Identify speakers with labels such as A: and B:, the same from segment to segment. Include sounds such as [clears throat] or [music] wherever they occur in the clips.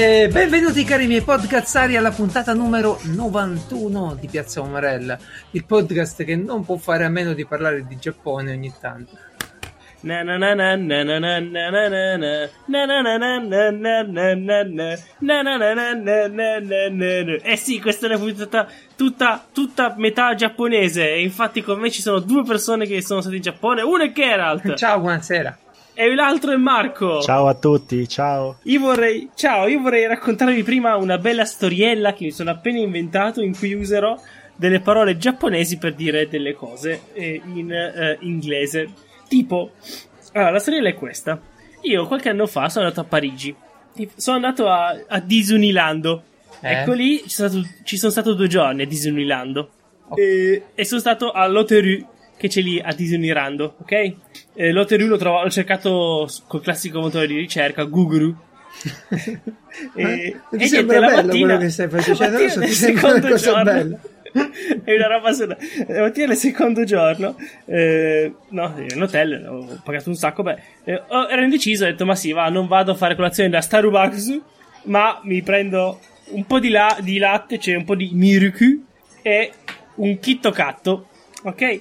A: E benvenuti cari miei podcazzari alla puntata numero 91 di Piazza Umarella, il podcast che non può fare a meno di parlare di Giappone ogni tanto.
B: Eh sì, questa è una puntata tutta, tutta metà giapponese. E infatti con me ci sono due persone che sono state in Giappone. Uno è Geralt.
A: Ciao, buonasera.
B: E l'altro è Marco.
C: Ciao a tutti, ciao.
B: Io vorrei, ciao, io vorrei raccontarvi prima una bella storiella che mi sono appena inventato in cui userò delle parole giapponesi per dire delle cose eh, in eh, inglese. Tipo, allora, la storiella è questa. Io qualche anno fa sono andato a Parigi. Sono andato a, a Disneyland.
A: Eh?
B: Ecco lì ci sono, stato, ci sono stato due giorni a Disneyland. E, e sono stato all'Hotel che c'è lì a Disneyland, ok? Eh, L'Hotel l'ho, trovato, l'ho cercato col classico motore di ricerca, Google. [laughs]
A: e, e ti sembra bello mattina, quello che stai facendo? Cioè, adesso ti sembra una cosa
B: giorno,
A: bella. [laughs]
B: è una roba assurda. La mattina del secondo giorno, eh, no, in hotel, ho pagato un sacco. Beh, eh, ero indeciso, ho detto: Ma sì, va, non vado a fare colazione da Starbucks, ma mi prendo un po' di, la, di latte, cioè un po' di Miruku e un Kitto Catto, ok?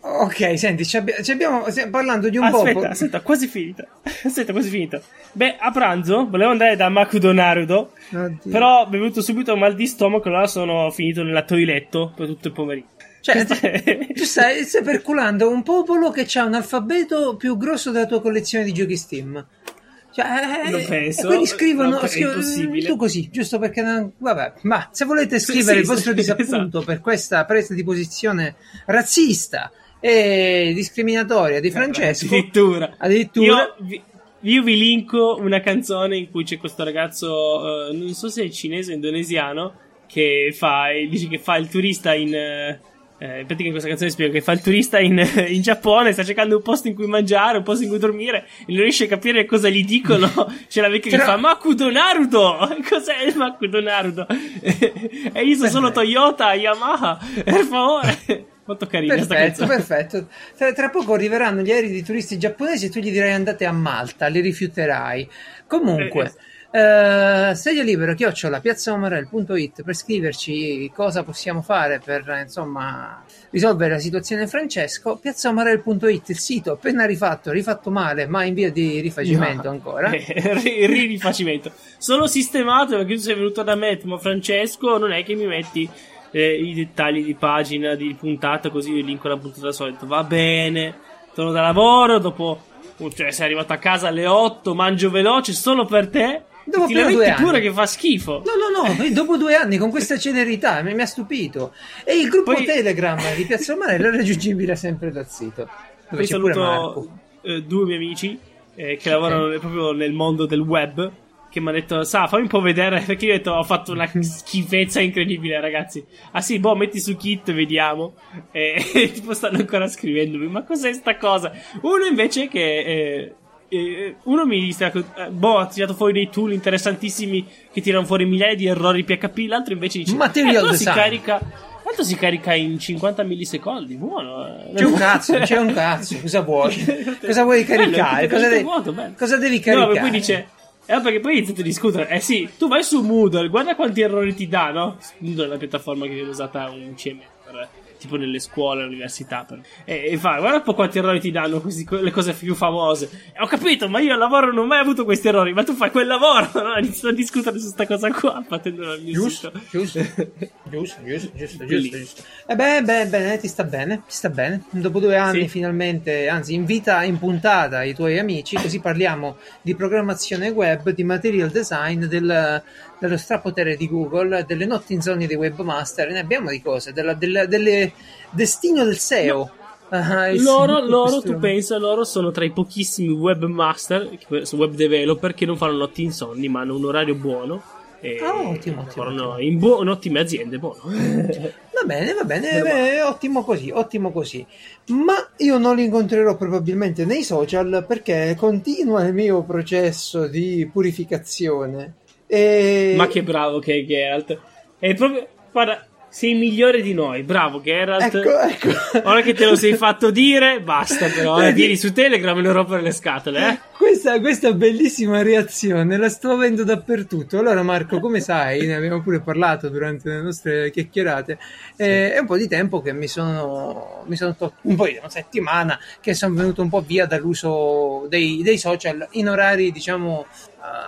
A: Ok, senti, ci abbi- ci abbiamo, stiamo parlando di un
B: aspetta,
A: popolo.
B: Aspetta, quasi finita. [laughs] Aspetta, quasi finita. Beh, a pranzo volevo andare da Makudo Naruto,
A: Oddio.
B: però ho bevuto subito un mal di stomaco, allora sono finito nella toiletto per tutto il pomeriggio.
A: Cioè, [laughs] tu stai, stai perculando un popolo che ha un alfabeto più grosso della tua collezione di giochi Steam. Cioè, eh,
B: Non penso.
A: E quindi scrivono, scrivono-
B: impossibile.
A: tu così, giusto perché non, vabbè, ma se volete scrivere
B: sì,
A: il vostro
B: sì,
A: disappunto
B: esatto.
A: per questa presa di posizione razzista e discriminatoria di Francesco,
B: Addirittura.
A: addirittura
B: Io vi, io vi linko una canzone in cui c'è questo ragazzo, eh, non so se è cinese o indonesiano, che fa, dice che fa il turista in... eh, eh, in pratica in questa canzone spiega che fa il turista in, [laughs] in Giappone, sta cercando un posto in cui mangiare, un posto in cui dormire, e non riesce a capire cosa gli dicono. [laughs] C'è la vecchia che
A: Però-
B: fa Makudo Naruto! [laughs] Cos'è il Makudo Naruto? e io sono solo Toyota, Yamaha, per favore. Molto carina
A: Perfetto, perfetto. Tra, tra poco arriveranno gli aerei di turisti giapponesi e tu gli dirai andate a Malta, li rifiuterai. Comunque, eh, sedia libero, chiocciola, piazzaomarel.it per scriverci cosa possiamo fare per, insomma, risolvere la situazione Francesco. Piazzaomarel.it, il sito appena rifatto, rifatto male, ma in via di rifacimento
B: No.
A: ancora.
B: Eh, [laughs] ri- ri- rifacimento. Sono sistemato perché tu sei venuto da me, ma Francesco non è che mi metti eh, i dettagli di pagina, di puntata, così io linko la puntata solito. Va bene, torno da lavoro, dopo, cioè sei arrivato a casa alle 8, mangio veloce solo per te.
A: Dopo
B: ti
A: due
B: lamenti pure
A: anni.
B: che fa schifo.
A: No, no, no, dopo due anni con questa celerità mi, mi ha stupito. E il gruppo
B: Poi-
A: Telegram di Piazza Umarello è raggiungibile sempre dal sito. Dove
B: Poi saluto eh, due miei amici eh, che lavorano nel- proprio nel mondo del web. Che mi hanno detto, sa, fammi un po' vedere. [laughs] Perché io ho detto, ho fatto una schifezza incredibile, ragazzi. Ah sì, boh, metti su kit, vediamo. E [laughs] tipo stanno ancora scrivendomi, ma cos'è sta cosa? Uno invece che. Eh, eh, uno mi sta, eh, boh, ha tirato fuori dei tool interessantissimi che tirano fuori migliaia di errori PHP. L'altro invece dice:
A: Material
B: eh, si
A: design."
B: carica. L'altro si carica in 50 millisecondi. Buono. eh.
A: C'è un cazzo, c'è un cazzo. Cosa vuoi? Cosa vuoi caricare?
B: Bello,
A: Cosa devi,
B: vuoto,
A: cosa devi
B: No,
A: caricare?
B: ma poi dice. Eh, perché poi iniziate a discutere. Eh sì, tu vai su Moodle, guarda quanti errori ti dà, no? Moodle è una piattaforma che viene usata un CM per, tipo nelle scuole, all'università. Per... E, e fa, guarda un po' quanti errori ti danno questi- le cose più famose. E ho capito, ma io al lavoro non ho mai avuto questi errori, ma tu fai quel lavoro, no? Iniziano a discutere su sta cosa qua, partendo dal mio
A: Giusto, giusto, giusto, giusto, giusto, giusto, giusto. E beh, beh, bene, ti sta bene, ti sta bene. Dopo due anni
B: Sì.
A: finalmente, anzi invita in puntata i tuoi amici, così parliamo di programmazione web, di material design, del, dello strapotere di Google, delle notti insonni dei webmaster, ne abbiamo di cose, della, della- delle destino del SEO. Ah, il
B: Loro, loro, tu pensa, loro sono tra i pochissimi webmaster, web developer, che non fanno notti insonni, ma hanno un orario buono. E
A: Ah, ottimo, ottimo,
B: in buone, ottime aziende, buono. [laughs]
A: Va bene, va bene,
B: Meno male.
A: eh, ottimo così, ottimo così. Ma io non li incontrerò probabilmente nei social perché continua il mio processo di purificazione. E...
B: Ma che bravo che è Geralt. È proprio, guarda, sei migliore di noi. Bravo, Geralt.
A: Ecco, ecco.
B: Ora che te lo sei [laughs] fatto dire, basta però. Eh, vieni su Telegram e lo rompere le scatole, eh.
A: Questa, questa bellissima reazione la sto avendo dappertutto. Allora, Marco, come sai, ne abbiamo pure parlato durante le nostre chiacchierate. Eh, è un po' di tempo che mi sono, mi sono tolto, un po' di una settimana che sono venuto un po' via dall'uso dei, dei social in orari, diciamo,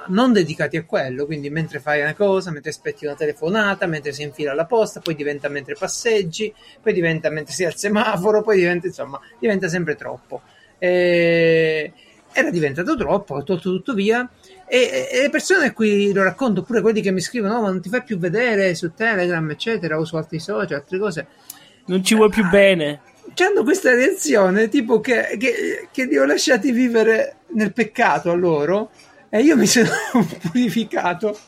A: non dedicati a quello. Quindi, mentre fai una cosa, mentre aspetti una telefonata, mentre si infila la posta, poi diventa mentre passeggi, poi diventa mentre sei al semaforo, poi diventa, insomma, diventa sempre troppo. E era diventato troppo, ho tolto tutto via. E, e, le persone a cui lo racconto, oppure quelli che mi scrivono, no, ma non ti fai più vedere su Telegram, eccetera, o su altri social, altre cose.
B: Non ci vuoi più ah, bene.
A: Hanno questa reazione, tipo che, che, che, li ho lasciati vivere nel peccato a loro, e io mi sono [laughs] purificato,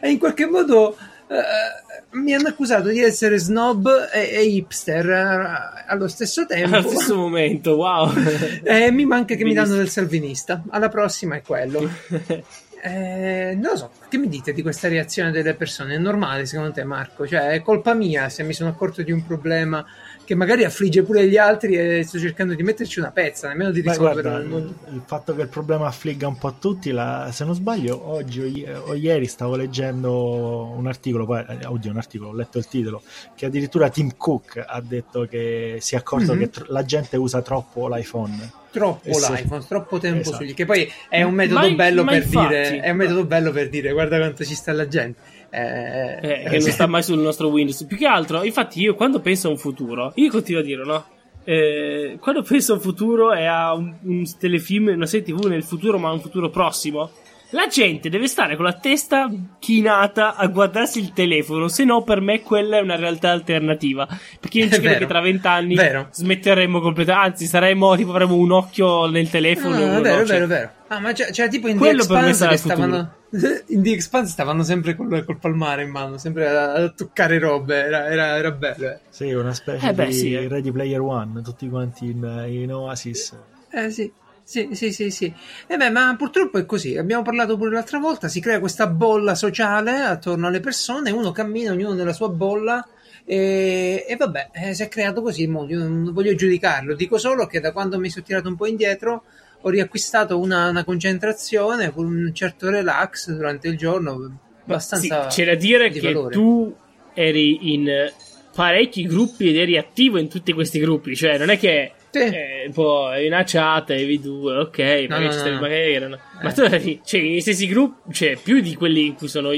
A: e in qualche modo. Uh, mi hanno accusato di essere snob e, e hipster uh, allo stesso tempo.
B: Allo stesso momento, wow. [laughs]
A: e mi manca che mi danno del salvinista. Alla prossima è quello. [laughs] Eh, non lo so, che mi dite di questa reazione delle persone? È normale secondo te, Marco? Cioè, è colpa mia se mi sono accorto di un problema che magari affligge pure gli altri e sto cercando di metterci una pezza, nemmeno di risolvere
C: guarda, il fatto che il problema affligga un po' tutti, la, se non sbaglio, oggi o, o, ieri stavo leggendo un articolo, poi, eh, oddio, un articolo, ho letto il titolo, che addirittura Tim Cook ha detto che si è accorto mm-hmm. che tr- la gente usa troppo l'iPhone
A: troppo esatto. l'iPhone, troppo tempo esatto. sugli che poi è un metodo ma, bello ma per infatti, dire è un metodo bello per dire guarda quanto ci sta la gente
B: eh, eh, che non sta mai sul nostro Windows. Più che altro, infatti, io quando penso a un futuro, io continuo a dire, no? Eh, quando penso a un futuro e a un, un telefilm, una serie TV nel futuro, ma un futuro prossimo, la gente deve stare con la testa chinata a guardarsi il telefono, se no per me quella è una realtà alternativa. Perché io [laughs] non ci credo che tra vent'anni smetteremmo completamente, anzi saremmo tipo avremo un occhio nel telefono.
A: No, è vero, è vero, è vero. Ah, ma c'era, c'era tipo in Quello The Expanse che stavano [laughs] in The Expanse stavano sempre col, col, palmare in mano, sempre a, a toccare robe, era, era, era bello. Eh.
C: Sì, una specie eh beh, di sì, eh. Ready Player One, tutti quanti in, in Oasis.
A: Eh sì. Sì, sì, sì, sì. E beh, ma purtroppo è così. Abbiamo parlato pure l'altra volta. Si crea questa bolla sociale attorno alle persone, uno cammina, ognuno nella sua bolla. E, e vabbè, eh, si è creato così non voglio giudicarlo. Dico solo che da quando mi sono tirato un po' indietro ho riacquistato una, una concentrazione con un certo relax durante il giorno. Abbastanza.
B: Sì, c'è da dire di che valore. tu eri in parecchi gruppi ed eri attivo in tutti questi gruppi. Cioè, non è che sì. Eh, poi una chat, avevi due, ok, no, no, no, magari erano... Eh. Ma tu eri, cioè, nei stessi gruppi, cioè, più di quelli in cui sono,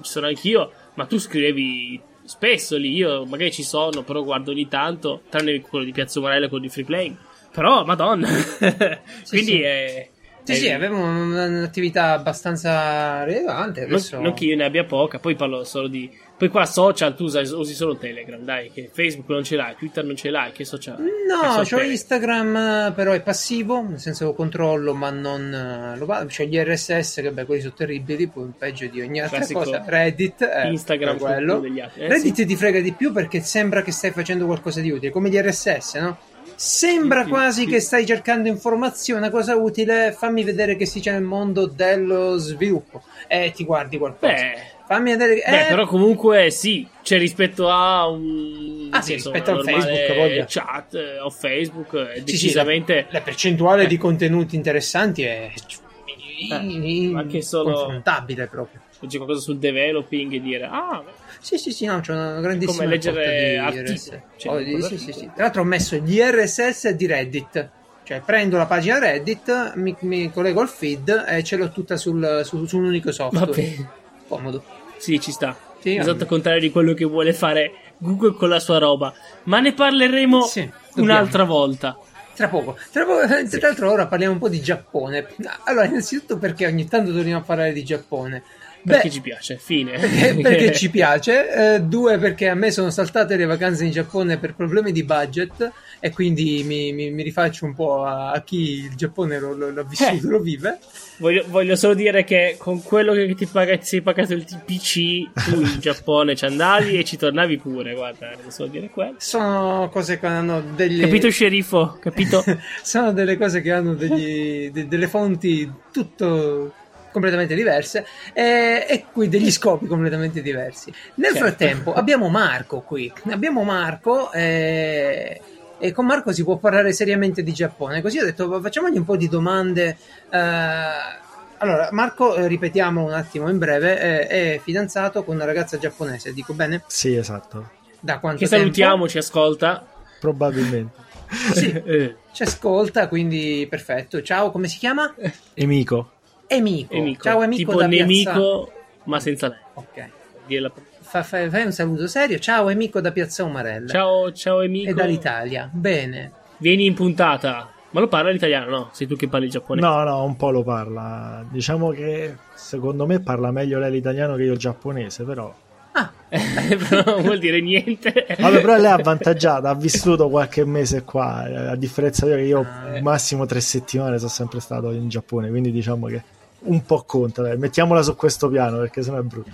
B: sono anch'io, ma tu scrivevi spesso lì, io magari ci sono, però guardo ogni tanto, tranne quello di Piazza Umarella, quello di Free Play. Però, madonna. Sì, Quindi sì. è...
A: Sì, è... sì, avevo un'attività abbastanza rilevante. Adesso...
B: Non, non, che io ne abbia poca, poi parlo solo di poi qua social tu usi, usi, solo Telegram, dai, che Facebook non ce l'hai, Twitter non ce l'hai, che social?
A: No, ho Instagram, però è passivo, nel senso lo controllo, ma non eh, lo vado. C'ho gli RSS, che beh, quelli sono terribili, poi peggio di ogni altra Classico cosa. Reddit, eh,
B: Instagram, quello. Degli
A: altri. Eh, Reddit sì. ti frega di più perché sembra che stai facendo qualcosa di utile, come gli RSS, no? Sembra quasi che stai cercando informazione, una cosa utile, fammi vedere che si c'è nel mondo dello sviluppo e ti guardi qualcosa.
B: Beh Fammi vedere. Eh... Beh, però comunque sì, cioè rispetto a un.
A: Ah, sì, rispetto al Facebook, voglio.
B: chat eh, o Facebook, è sì, decisamente. Sì,
A: la, la, percentuale eh. di contenuti interessanti è.
B: Eh, anche solo.
A: confrontabile proprio.
B: C'è qualcosa sul developing e dire. Ah,
A: sì, sì, sì, no, c'è una grandissima.
B: Come leggere articoli.
A: Cioè, oh, sì, sì, sì. Tra l'altro ho messo gli RSS di Reddit. Cioè, prendo la pagina Reddit, mi, mi collego al feed e ce l'ho tutta sul, su, su un unico software. Vabbè. Comodo.
B: Sì, ci sta. Sì, esatto, al contrario di quello che vuole fare Google con la sua roba. Ma ne parleremo sì, un'altra volta.
A: Tra poco. Tra, poco, sì. tra l'altro ora parliamo un po' di Giappone. Allora, innanzitutto perché ogni tanto torniamo a parlare di Giappone.
B: Perché Beh, ci piace, fine. [laughs]
A: Perché, perché [laughs] ci piace. Eh, due, perché a me sono saltate le vacanze in Giappone per problemi di budget e quindi mi, mi, mi rifaccio un po' a, a, chi il Giappone lo, lo, l'ha vissuto, eh. lo vive.
B: Voglio, voglio, solo dire che con quello che ti, paga, ti sei pagato il PC, tu in [laughs] Giappone ci andavi e ci tornavi pure. Guarda, devo solo dire quello.
A: Sono cose che hanno degli.
B: Capito, sceriffo? Capito?
A: Sono delle cose che hanno degli, de, delle fonti tutto completamente diverse e, e, qui degli scopi completamente diversi. Nel certo. frattempo abbiamo Marco qui, abbiamo Marco e, e, con Marco si può parlare seriamente di Giappone, così ho detto facciamogli un po' di domande. Eh, allora, Marco, eh, ripetiamo un attimo in breve, eh, è fidanzato con una ragazza giapponese, dico bene?
C: Sì, esatto.
B: Da quanto che tempo? salutiamo, ci ascolta.
C: Probabilmente.
A: Sì, [laughs] eh. ci ascolta, quindi perfetto. Ciao, come si chiama?
C: Emico.
A: Emico.
B: Emico.
A: Ciao Emico
B: tipo nemico, piazza... ma senza lei.
A: Ok. Fa, fai, fai, un saluto serio. Ciao Emico da Piazza Umarella.
B: Ciao, ciao Emico.
A: E dall'Italia. Bene.
B: Vieni in puntata. Ma lo parla l'italiano, no? Sei tu che parli giapponese?
C: No, no, un po' lo parla. Diciamo che secondo me parla meglio lei l'italiano che io il giapponese, però
A: Ah, [laughs]
B: però non vuol dire niente.
C: Vabbè, però lei è avvantaggiata, ha vissuto qualche mese qua, eh, a differenza di io che io ah, eh. massimo tre settimane sono sempre stato in Giappone, quindi diciamo che un po' conta, dai. mettiamola su questo piano perché sennò è brutto.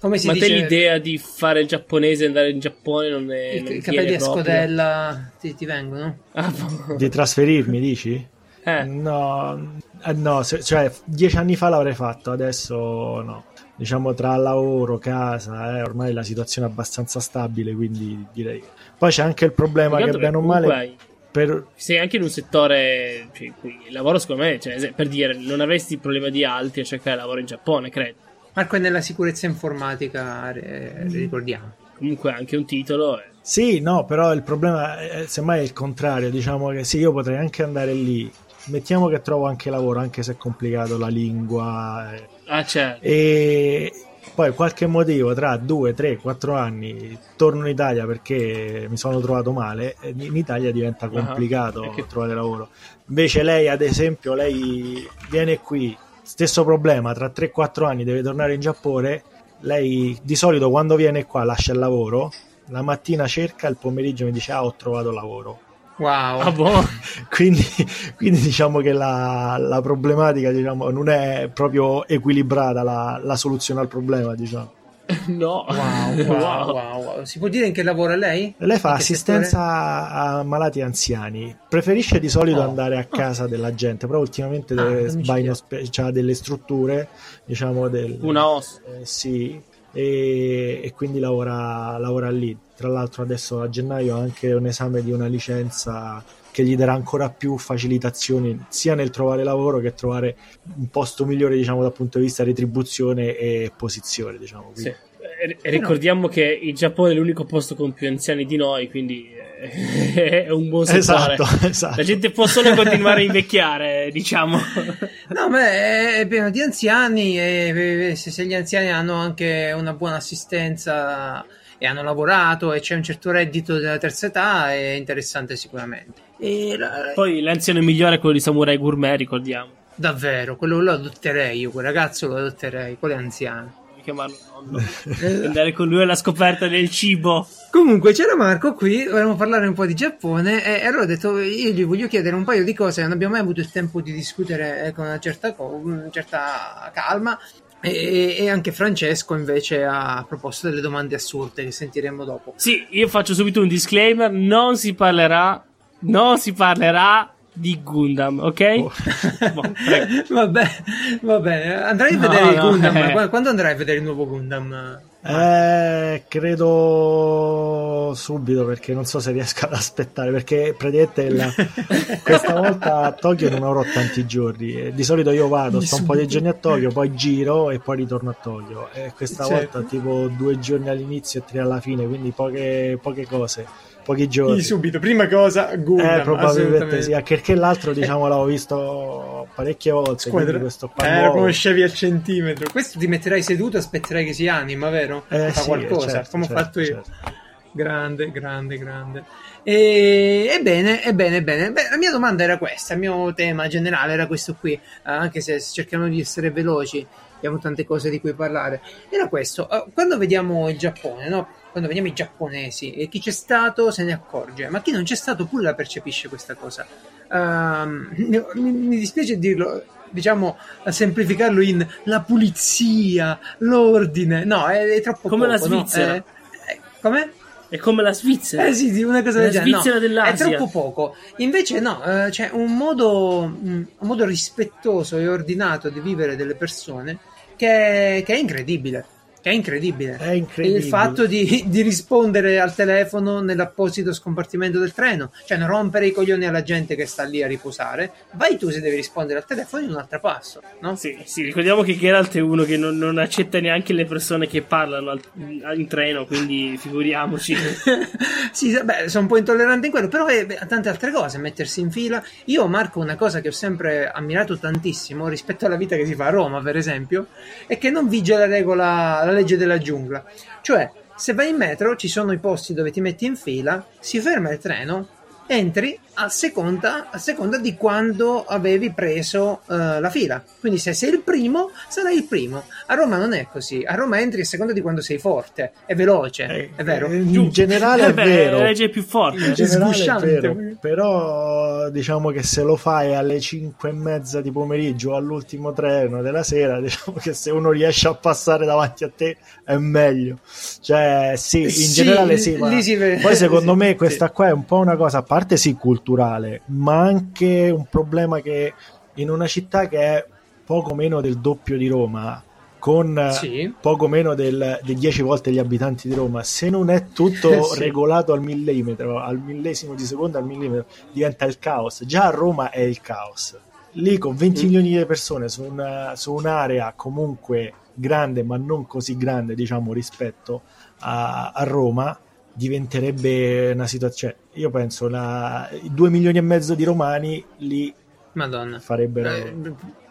B: Come si Ma dice... te l'idea di fare il giapponese e andare in Giappone non è...
A: I, i capelli a scodella ti, ti vengono?
C: Ah, boh. di trasferirmi, dici?
B: Eh.
C: No, eh, no, cioè dieci anni fa l'avrei fatto, adesso no diciamo tra lavoro, casa, eh, ormai la situazione è abbastanza stabile, quindi direi. Poi c'è anche il problema che bene o male
B: per... sei anche in un settore cioè, il lavoro secondo me, cioè, per dire, non avresti problema di altri a cercare lavoro in Giappone, credo.
A: Marco è nella sicurezza informatica, eh, ricordiamo.
B: Comunque anche un titolo. È...
C: Sì, no, però il problema è, semmai è il contrario, diciamo che sì, io potrei anche andare lì, mettiamo che trovo anche lavoro, anche se è complicato la lingua.
B: Eh. Ah, certo.
C: E poi qualche motivo tra due, tre, quattro anni torno in Italia perché mi sono trovato male, in Italia diventa complicato uh-huh. trovare lavoro. Invece lei, ad esempio, lei viene qui, stesso problema, tra 3-4 anni deve tornare in Giappone, lei di solito quando viene qua lascia il lavoro, la mattina cerca, il pomeriggio mi dice ah ho trovato lavoro
A: Wow.
B: Ah, boh. [laughs]
C: quindi, quindi, diciamo che la, la problematica diciamo, non è proprio equilibrata la, la soluzione al problema, diciamo. [laughs]
B: No, [laughs]
A: wow, wow, wow, Si può dire in che lavora lei?
C: Lei fa assistenza settore? a malati anziani. Preferisce di solito oh. andare a casa oh. della gente, però ultimamente ah, deve, ha delle strutture, diciamo, del,
B: una os.
C: Eh, sì, e, e quindi lavora, lavora lì. Tra l'altro adesso a gennaio ha anche un esame di una licenza che gli darà ancora più facilitazioni sia nel trovare lavoro che trovare un posto migliore diciamo dal punto di vista retribuzione e posizione diciamo.
B: Sì. E ricordiamo che il Giappone è l'unico posto con più anziani di noi quindi [laughs] è un buon settore.
C: Esatto, [laughs] esatto.
B: la gente può solo continuare a invecchiare [laughs] diciamo.
A: No ma è pieno di anziani e se gli anziani hanno anche una buona assistenza e hanno lavorato e c'è un certo reddito della terza età è interessante sicuramente.
B: La... poi l'anziano migliore è quello di Samurai Gourmet ricordiamo.
A: Davvero quello lo adotterei io quel ragazzo lo adotterei quello è anziano
B: chiamarlo nonno andare con lui alla scoperta del cibo
A: Comunque c'era Marco qui, volevamo parlare un po' di Giappone e, allora ho detto io gli voglio chiedere un paio di cose, non abbiamo mai avuto il tempo di discutere eh, con una certa, una certa calma e, e, anche Francesco invece ha proposto delle domande assurde che sentiremo dopo.
B: Sì, io faccio subito un disclaimer, non si parlerà, non si parlerà di Gundam, ok? Oh.
A: boh, [laughs] vabbè, va bene, andrai a vedere no, il Gundam, eh. quando andrai a vedere il nuovo Gundam?
C: Eh, credo subito perché non so se riesco ad aspettare perché praticamente la, [laughs] questa volta a Tokyo non avrò tanti giorni di solito io vado, sto un po' di giorni a Tokyo poi giro e poi ritorno a Tokyo e questa certo. volta tipo due giorni all'inizio e tre alla fine quindi poche, poche cose pochi giorni.
A: Di subito, prima cosa Gundam.
C: Eh, probabilmente sì, anche perché l'altro diciamo l'avevo visto parecchie volte.
A: Squadra...
C: Questo
A: eh, lo conoscevi al centimetro. Questo ti metterai seduto e aspetterai che si anima, vero?
C: Eh,
A: Fa
C: sì,
A: qualcosa,
C: certo,
A: come
C: certo,
A: ho fatto io.
C: Certo.
A: Grande, grande, grande. E, ebbene, ebbene, ebbene. Beh, la mia domanda era questa, il mio tema generale era questo qui, anche se cerchiamo di essere veloci, abbiamo tante cose di cui parlare. Era questo, quando vediamo il Giappone, no? Quando vediamo i giapponesi e chi c'è stato se ne accorge, ma chi non c'è stato pure la percepisce questa cosa. Uh, mi, mi, dispiace dirlo, diciamo, semplificarlo in la pulizia, l'ordine. No, è, è troppo
B: come
A: poco,
B: la Svizzera.
A: No? Eh, eh, come?
B: È come la Svizzera.
A: Eh sì, una cosa
B: La
A: del genere.
B: Svizzera
A: No,
B: dell'Asia.
A: È troppo poco. Invece no, eh, c'è un modo, mm, un modo rispettoso e ordinato di vivere delle persone che, che è incredibile. Che è incredibile.
C: È incredibile.
A: Il fatto di, di rispondere al telefono nell'apposito scompartimento del treno, cioè non rompere i coglioni alla gente che sta lì a riposare, vai tu se devi rispondere al telefono in un altro passo, no?
B: Sì, sì, ricordiamo che Geralt è uno che non, non accetta neanche le persone che parlano al- in treno, quindi figuriamoci. [laughs]
A: sì, beh, sono un po' intollerante in quello, però è beh, tante altre cose, mettersi in fila. Io, Marco, una cosa che ho sempre ammirato tantissimo rispetto alla vita che si fa a Roma, per esempio, è che non vige la regola, la legge della giungla. Cioè, se vai in metro, ci sono i posti dove ti metti in fila, si ferma il treno, entri a seconda, a seconda di quando avevi preso eh, la fila. Quindi se sei il primo, sarai il primo. A Roma non è così. A Roma entri a seconda di quando sei forte, è veloce,
C: Eh,
A: è vero?
C: eh, In generale [laughs] è vero.
B: La legge è più forte.
C: In generale è vero, però diciamo che se lo fai alle 5 e mezza di pomeriggio o all'ultimo treno della sera, diciamo che se uno riesce a passare davanti a te è meglio. Cioè, sì, in
A: Sì,
C: generale sì, ma poi secondo [laughs] me questa qua è un po' una cosa, parte sì culturale, ma anche un problema che in una città che è poco meno del doppio di Roma, con eh,
A: Sì.
C: poco meno del, di 10 volte gli abitanti di Roma, se non è tutto [laughs]
A: Sì.
C: regolato al millimetro, al millesimo di secondo, al millimetro, diventa il caos. Già a Roma è il caos. Lì con 20
A: Mm.
C: milioni di persone su, una- su un'area comunque grande, ma non così grande, diciamo, rispetto a, a Roma, diventerebbe una situazione. Io penso la, i 2 milioni e mezzo di romani lì
A: Madonna.
C: farebbero.
A: Eh,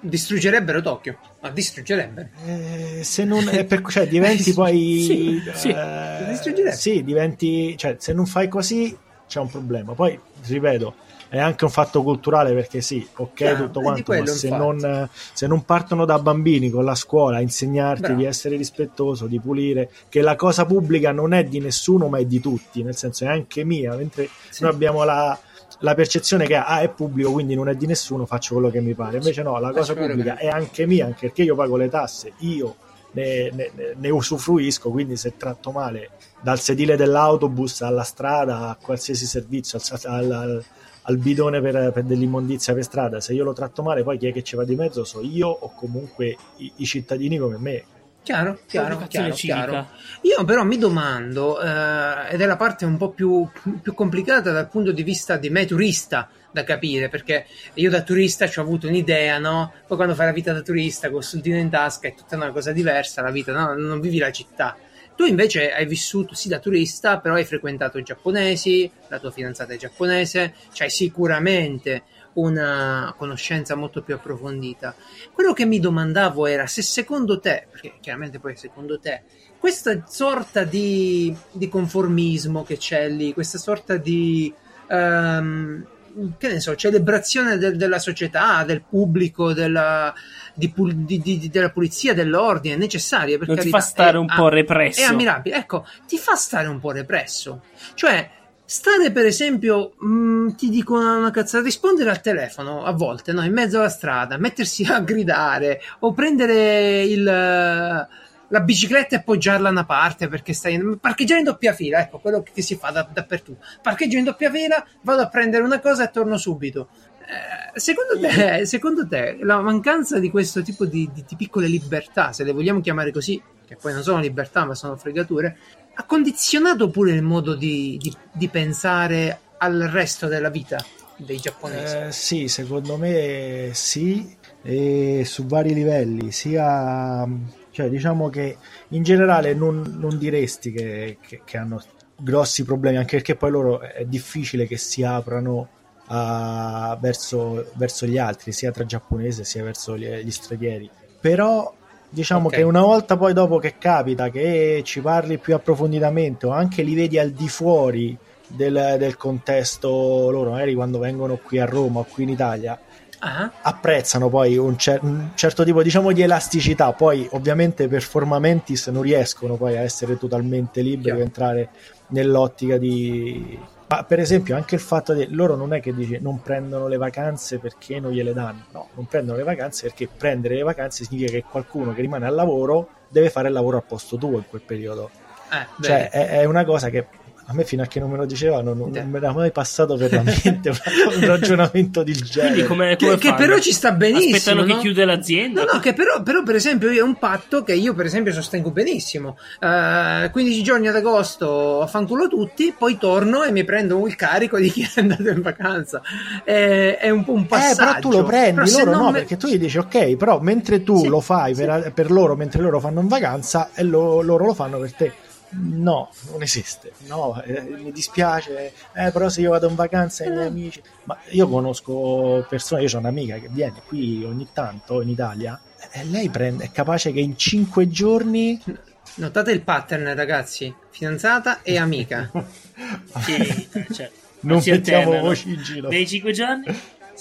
A: distruggerebbero Tokyo. Ma distruggerebbero.
C: Eh, se non è per, cioè, [laughs] diventi poi
B: Sì, sì.
C: eh,
A: Distruggerebbe.
C: sì, diventi cioè, se non fai così c'è un problema. Poi ripeto, è anche un fatto culturale perché sì, ok,
A: Chiaro,
C: tutto quanto, ma se non, se non partono da bambini con la scuola a insegnarti
A: Bravo.
C: di essere rispettoso, di pulire, che la cosa pubblica non è di nessuno ma è di tutti, nel senso è anche mia, mentre
A: Sì.
C: noi abbiamo la, la percezione che ah, è pubblico quindi non è di nessuno, faccio quello che mi pare. Invece no, la cosa pubblica è anche mia, anche perché io pago le tasse, io ne, ne- ne usufruisco, quindi se tratto male dal sedile dell'autobus alla strada, a qualsiasi servizio, al, al- al- bidone per, per dell'immondizia per strada, se io lo tratto male, poi chi è che ci va di mezzo? So io o comunque i, i cittadini come me.
A: Chiaro, chiaro, chiaro, chiaro. Io però mi domando, eh, ed è la parte un po' più, più complicata dal punto di vista di me turista da capire, perché io da turista ci ho avuto un'idea, no? Poi quando fai la vita da turista col soldino in tasca è tutta una cosa diversa, la vita, no? Non vivi la città. Tu invece hai vissuto sì da turista, però hai frequentato i giapponesi, la tua fidanzata è giapponese, c'hai sicuramente una conoscenza molto più approfondita. Quello che mi domandavo era se secondo te, perché chiaramente poi secondo te, questa sorta di, di conformismo che c'è lì, questa sorta di, ehm, che ne so, celebrazione del- della società, del pubblico, della, di di- di- della polizia, dell'ordine, necessaria per
B: Non ti
A: carità,
B: fa stare
A: è-
B: un po' represso.
A: è ammirabile, ecco, ti fa stare un po' represso. Cioè, stare per esempio, mh, ti dico una, una cazzata, rispondere al telefono a volte, no, in mezzo alla strada, mettersi a gridare o prendere il, la bicicletta e appoggiarla da una parte perché stai in, parcheggiare in doppia fila, ecco, quello che si fa da- dappertutto. Parcheggio in doppia fila, vado a prendere una cosa e torno subito. Eh, Secondo te, secondo te, la mancanza di questo tipo di, di- di piccole libertà, se le vogliamo chiamare così, che poi non sono libertà ma sono fregature, ha condizionato pure il modo di, di- di pensare al resto della vita dei giapponesi?
C: Eh, sì, secondo me sì, e su vari livelli, sia cioè diciamo che in generale non, non diresti che, che- che hanno grossi problemi, anche perché poi loro è difficile che si aprano a- verso, verso gli altri, sia tra giapponese sia verso gli, gli stranieri. Però diciamo
A: Ok.
C: che una volta poi dopo che capita che ci parli più approfonditamente o anche li vedi al di fuori del, del contesto loro, magari quando vengono qui a Roma o qui in Italia,
A: Ah,
C: apprezzano poi un, cer- un certo tipo diciamo di elasticità poi ovviamente per forma mentis non riescono poi a essere totalmente liberi e entrare nell'ottica di ma per esempio anche il fatto che loro non è che dice non prendono le vacanze perché non gliele danno. No, non prendono le vacanze perché prendere le vacanze significa che qualcuno che rimane al lavoro deve fare il lavoro al posto tuo in quel periodo.
A: Eh,
C: cioè è, è una cosa che a me fino a che non me lo dicevano non, non mi era mai passato per la mente un, ragionamento del genere.
B: Quindi come, come
A: Che, che però ci sta benissimo.
B: Aspettano
A: no?
B: che chiude l'azienda?
A: No, no, che però, però, per esempio è un patto che io per esempio sostengo benissimo. Eh, 15 giorni ad agosto fanculo tutti, poi torno e mi prendo il carico di chi è andato in vacanza. È, è un po' un
C: Eh,
A: passaggio.
C: però tu lo prendi, loro no,
A: me-
C: perché tu gli dici ok, però mentre tu
A: Sì,
C: lo fai
A: sì.
C: per, per loro, mentre loro fanno in vacanza, e lo- loro lo fanno per te. No, non esiste. No, eh, mi dispiace, eh, però se io vado in vacanza ai miei amici... Ma io conosco persone, io ho un'amica che viene qui ogni tanto in Italia e lei prende, è capace che in cinque giorni...
A: Notate il pattern, ragazzi. Fidanzata e amica. [laughs]
B: Sì, eh, cioè,
C: Non mettiamo voci in giro.
B: Nei 5 giorni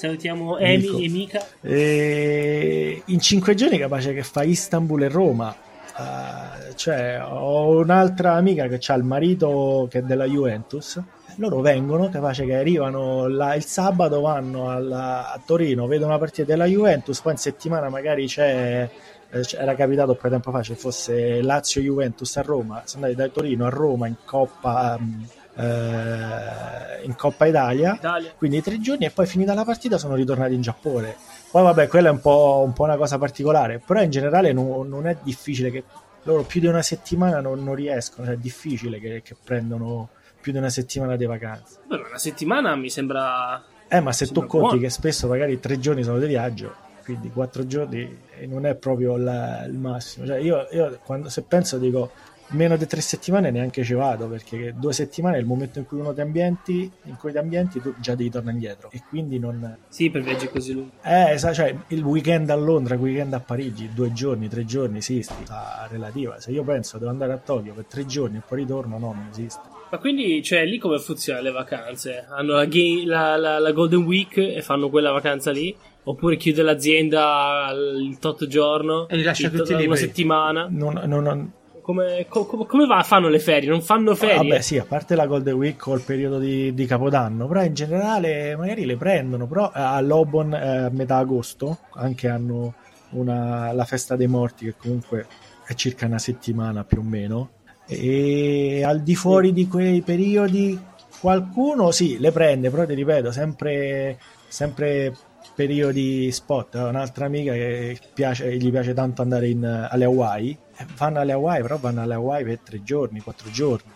B: salutiamo. Amy e Mika.
C: E in cinque giorni capace che fa Istanbul e Roma. Eh, cioè, ho un'altra amica che ha il marito che è della Juventus. Loro vengono, capace che arrivano là il sabato, vanno alla- a Torino, vedono una partita della Juventus, poi in settimana magari c'è. eh, Era capitato poco tempo fa, ci fosse Lazio-Juventus a Roma, sono andati da Torino a Roma in Coppa, mm, eh, in Coppa Italia
B: Italia.
C: quindi tre giorni e poi finita la partita sono ritornati in Giappone. Poi vabbè, quella è un po', un po' una cosa particolare, però in generale non, non è difficile che loro più di una settimana non, non riescono, cioè è difficile che, che prendono più di una settimana di vacanza.
B: Beh, una settimana mi sembra.
C: Eh, ma se tu conti
B: buono.
C: che spesso magari tre giorni sono di viaggio, quindi quattro giorni non è proprio la- il massimo. Cioè io, io quando, se penso dico meno di tre settimane neanche ci vado, perché due settimane è il momento in cui uno ti ambienti, in cui ti ambienti tu già devi tornare indietro e quindi non...
B: Sì, per viaggi così lunghi.
C: Eh, sa- cioè, il weekend a Londra, il weekend a Parigi, due giorni, tre giorni, sì, sta relativa. Se io penso devo andare a Tokyo per tre giorni e poi ritorno, no, non esiste.
B: Ma quindi, cioè, lì come funzionano le vacanze? Hanno la, ga- la- la- la Golden Week e fanno quella vacanza lì? Oppure chiude l'azienda il tot giorno
A: E li lascia tutti
B: tot- una settimana?
C: Non, non- non-
B: Come, co- co- come va? Fanno le ferie? Non fanno ferie?
C: Vabbè, sì, a parte la Golden Week o il periodo di, di Capodanno, però in generale magari le prendono, però eh, a Lobon eh, a metà agosto anche hanno una- la festa dei morti che comunque è circa una settimana più o meno e al di fuori di quei periodi qualcuno sì, le prende, però ti ripeto, sempre, sempre periodi spot. Ho un'altra amica che piace, gli piace tanto andare in, alle Hawaii, eh, vanno alle Hawaii, però vanno alle Hawaii per tre giorni, quattro giorni.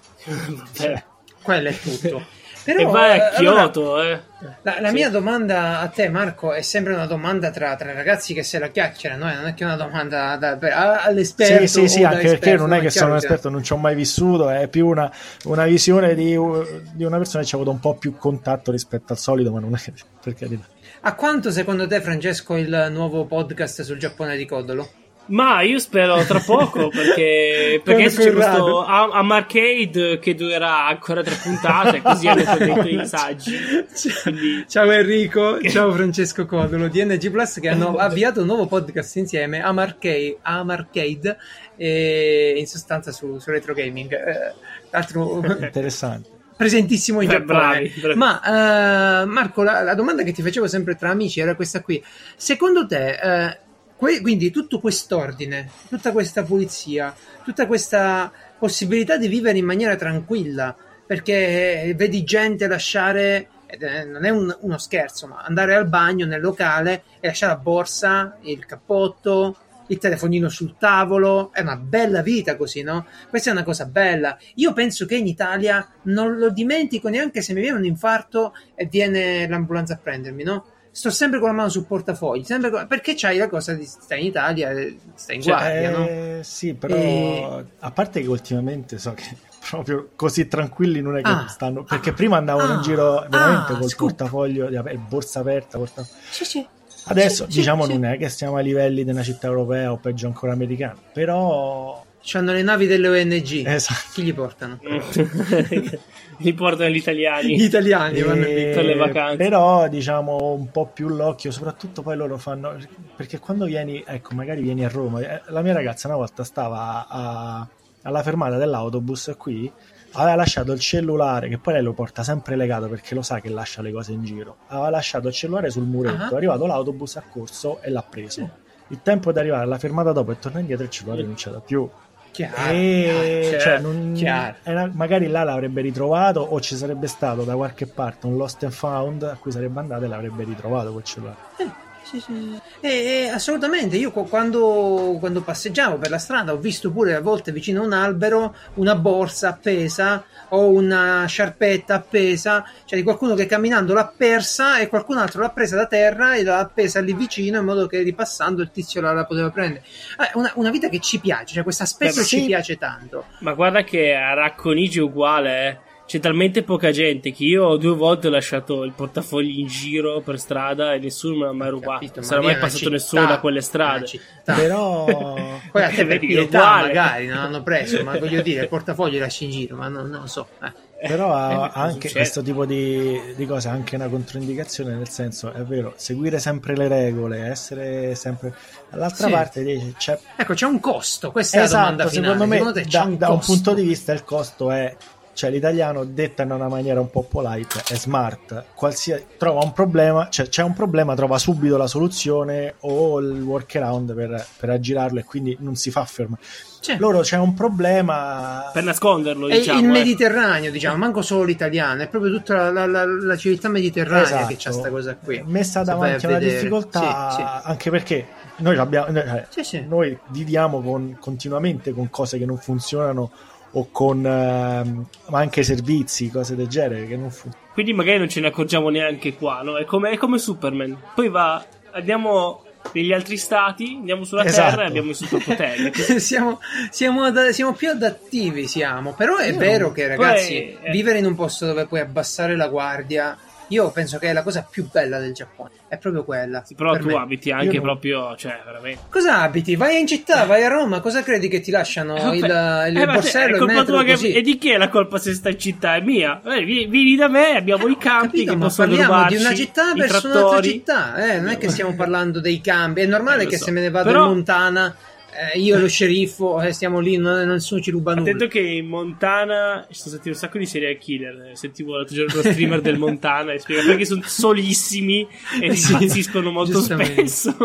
B: Vabbè. [laughs]
A: Quello è tutto. [laughs] Però,
B: e vai a
A: eh, allora,
B: Kyoto, eh.
A: La, la
B: Sì.
A: mia domanda a te, Marco, è sempre una domanda tra, tra ragazzi che se la chiacchierano, eh, non è che una domanda da- per- a- all'esperto.
C: Sì, sì, sì,
A: da
C: anche perché non è che sono un esperto, non ci ho mai vissuto, è più una, una visione di, di una persona che ci ha avuto un po' più contatto rispetto al solito, ma non è per carità.
A: A quanto secondo te, Francesco, il nuovo podcast sul Giappone di Codolo?
B: Ma io spero tra poco [laughs] perché, perché c'è questo Am- Amarcade che durerà ancora tre puntate, così hanno detto i saggi. [laughs] Quindi-
A: Ciao Enrico, [laughs] ciao Francesco Codolo di NG Plus che hanno avviato un nuovo podcast insieme, Amarcade, Amarcade e in sostanza su, su retro gaming. Eh, tra l'altro
C: Interessante.
A: Presentissimo in
B: Beh,
A: Giappone.
B: bravi, bravi.
A: Ma eh, Marco, la, la domanda che ti facevo sempre tra amici era questa qui. Secondo te, eh, que- quindi tutto quest'ordine, tutta questa pulizia, tutta questa possibilità di vivere in maniera tranquilla, perché vedi gente lasciare, non è un- uno scherzo, ma andare al bagno nel locale e lasciare la borsa, il cappotto, il telefonino sul tavolo, è una bella vita così, no? Questa è una cosa bella. Io penso che in Italia non lo dimentico neanche se mi viene un infarto e viene l'ambulanza a prendermi, no? Sto sempre con la mano sul portafogli, sempre con- perché c'hai la cosa di stai in Italia, e stai in
C: Cioè,
A: guardia, no?
C: eh, Sì, però
A: E-
C: a parte che ultimamente so che [laughs] proprio così tranquilli non è che
A: Ah,
C: stanno, perché
A: ah,
C: prima andavano in
A: ah,
C: giro veramente
A: ah,
C: col
A: scoop.
C: portafoglio, borsa aperta, porta-
A: Sì, sì.
C: Adesso
A: Sì,
C: diciamo
A: sì,
C: non è che stiamo ai livelli di una città europea o peggio ancora americana, però
A: C'hanno le navi delle ONG.
C: esatto.
A: Chi li portano? [laughs]
B: Li portano gli italiani.
A: Gli italiani vanno lì.
B: Per le vacanze.
C: Però diciamo un po' più l'occhio, soprattutto poi loro fanno perché quando vieni, ecco, magari vieni a Roma. eh, La mia ragazza una volta stava a- alla fermata dell'autobus qui, aveva lasciato il cellulare, che poi lei lo porta sempre legato perché lo sa che lascia le cose in giro. Aveva lasciato il cellulare sul muretto,
A: Ah.
C: è arrivato l'autobus, ha corso e l'ha preso. Il tempo di arrivare alla fermata dopo e tornare indietro il cellulare non c'era più.
A: Chiaro,
C: e
A: chiaro,
C: cioè, non-
A: chiaro.
C: era- magari là l'avrebbe ritrovato o ci sarebbe stato da qualche parte un lost and found a cui sarebbe andato e l'avrebbe ritrovato quel cellulare.
A: Sì, sì. Eh, eh, assolutamente, io qu- quando, quando passeggiavo per la strada ho visto pure a volte vicino a un albero una borsa appesa o una sciarpetta appesa, cioè di qualcuno che camminando l'ha persa e qualcun altro l'ha presa da terra e l'ha appesa lì vicino in modo che ripassando il tizio la, la poteva prendere. Eh, una, una vita che ci piace, cioè questo aspetto
B: Beh,
A: ci
C: sì.
A: piace tanto.
B: Ma guarda che a Racconigi è uguale, eh. C'è talmente poca gente che io due volte ho lasciato il portafogli in giro per strada e nessuno me l'ha mai rubato.
A: Capito,
B: Non sarà mai passato
A: città,
B: nessuno da quelle strade.
C: Però [laughs]
A: Poi a te [laughs] per pietà magari non hanno preso, ma voglio dire, il portafoglio lasci in giro, ma non, non lo so. eh.
C: Però ha
B: Eh,
C: anche
B: succede.
C: questo tipo di, di cose ha anche una controindicazione, nel senso, è vero, seguire sempre le regole, essere sempre... Dall'altra
A: Sì.
C: parte dici, c'è...
A: Ecco, c'è un costo, questa è la
C: Esatto,
A: domanda finale.
C: secondo me da, da un punto di vista il costo è... Cioè l'italiano, detta in una maniera un po' polite, è smart. Qualsiasi, trova un problema, cioè c'è un problema, trova subito la soluzione o il workaround per, per aggirarlo e quindi non si fa fermare.
A: C'è.
C: Loro c'è un problema...
B: Per nasconderlo,
A: È
B: diciamo.
A: il
B: eh.
A: Mediterraneo, diciamo, manco solo l'italiano, è proprio tutta la, la- la- la civiltà mediterranea
C: Esatto.
A: che c'ha sta cosa qui.
C: messa davanti a una
A: vedere.
C: difficoltà
A: Sì, sì.
C: anche perché noi, l'abbiamo- noi, eh,
A: Sì, sì.
C: noi viviamo con- continuamente con cose che non funzionano o con ma anche servizi, cose del genere che non funzionano.
B: Quindi magari non ce ne accorgiamo neanche qua, no? È come, è come Superman. Poi va, andiamo negli altri stati, andiamo sulla
C: Esatto.
B: Terra e abbiamo i superpoteri. [laughs]
A: siamo, siamo, ad- siamo più adattivi, siamo. Però è
C: Io
A: vero
C: non-
A: che, ragazzi,
B: Poi, eh.
A: vivere in un posto dove puoi abbassare la guardia, io penso che è la cosa più bella del Giappone. È proprio quella.
B: Sì, però
A: per
B: tu
A: me.
B: abiti anche
C: Io non-
B: proprio, cioè, veramente.
A: Cosa abiti? Vai in città, vai a Roma, cosa credi che ti lasciano
B: Eh,
A: il, il
B: Eh, ma
A: borsello,
B: è colpa tua che-? E di chi è la colpa se stai in città? È mia. Eh, vi- vieni da me, abbiamo i campi
A: Capito,
B: che
A: ma
B: possono
A: parliamo
B: rubarci,
A: di una città verso un'altra città, eh, non è che stiamo [laughs] parlando dei cambi. È normale
B: Eh,
A: che
B: so.
A: se me ne vado
B: Però-
A: in Montana, eh, io e lo sceriffo, eh, stiamo lì, non, nessuno ci ruba nulla.
B: Attento che in Montana ci sono stati un sacco di serial killer. Eh, Sentivo l'altro giorno lo streamer del Montana e spiega perché sono solissimi e
A: Sì,
B: impazziscono molto spesso.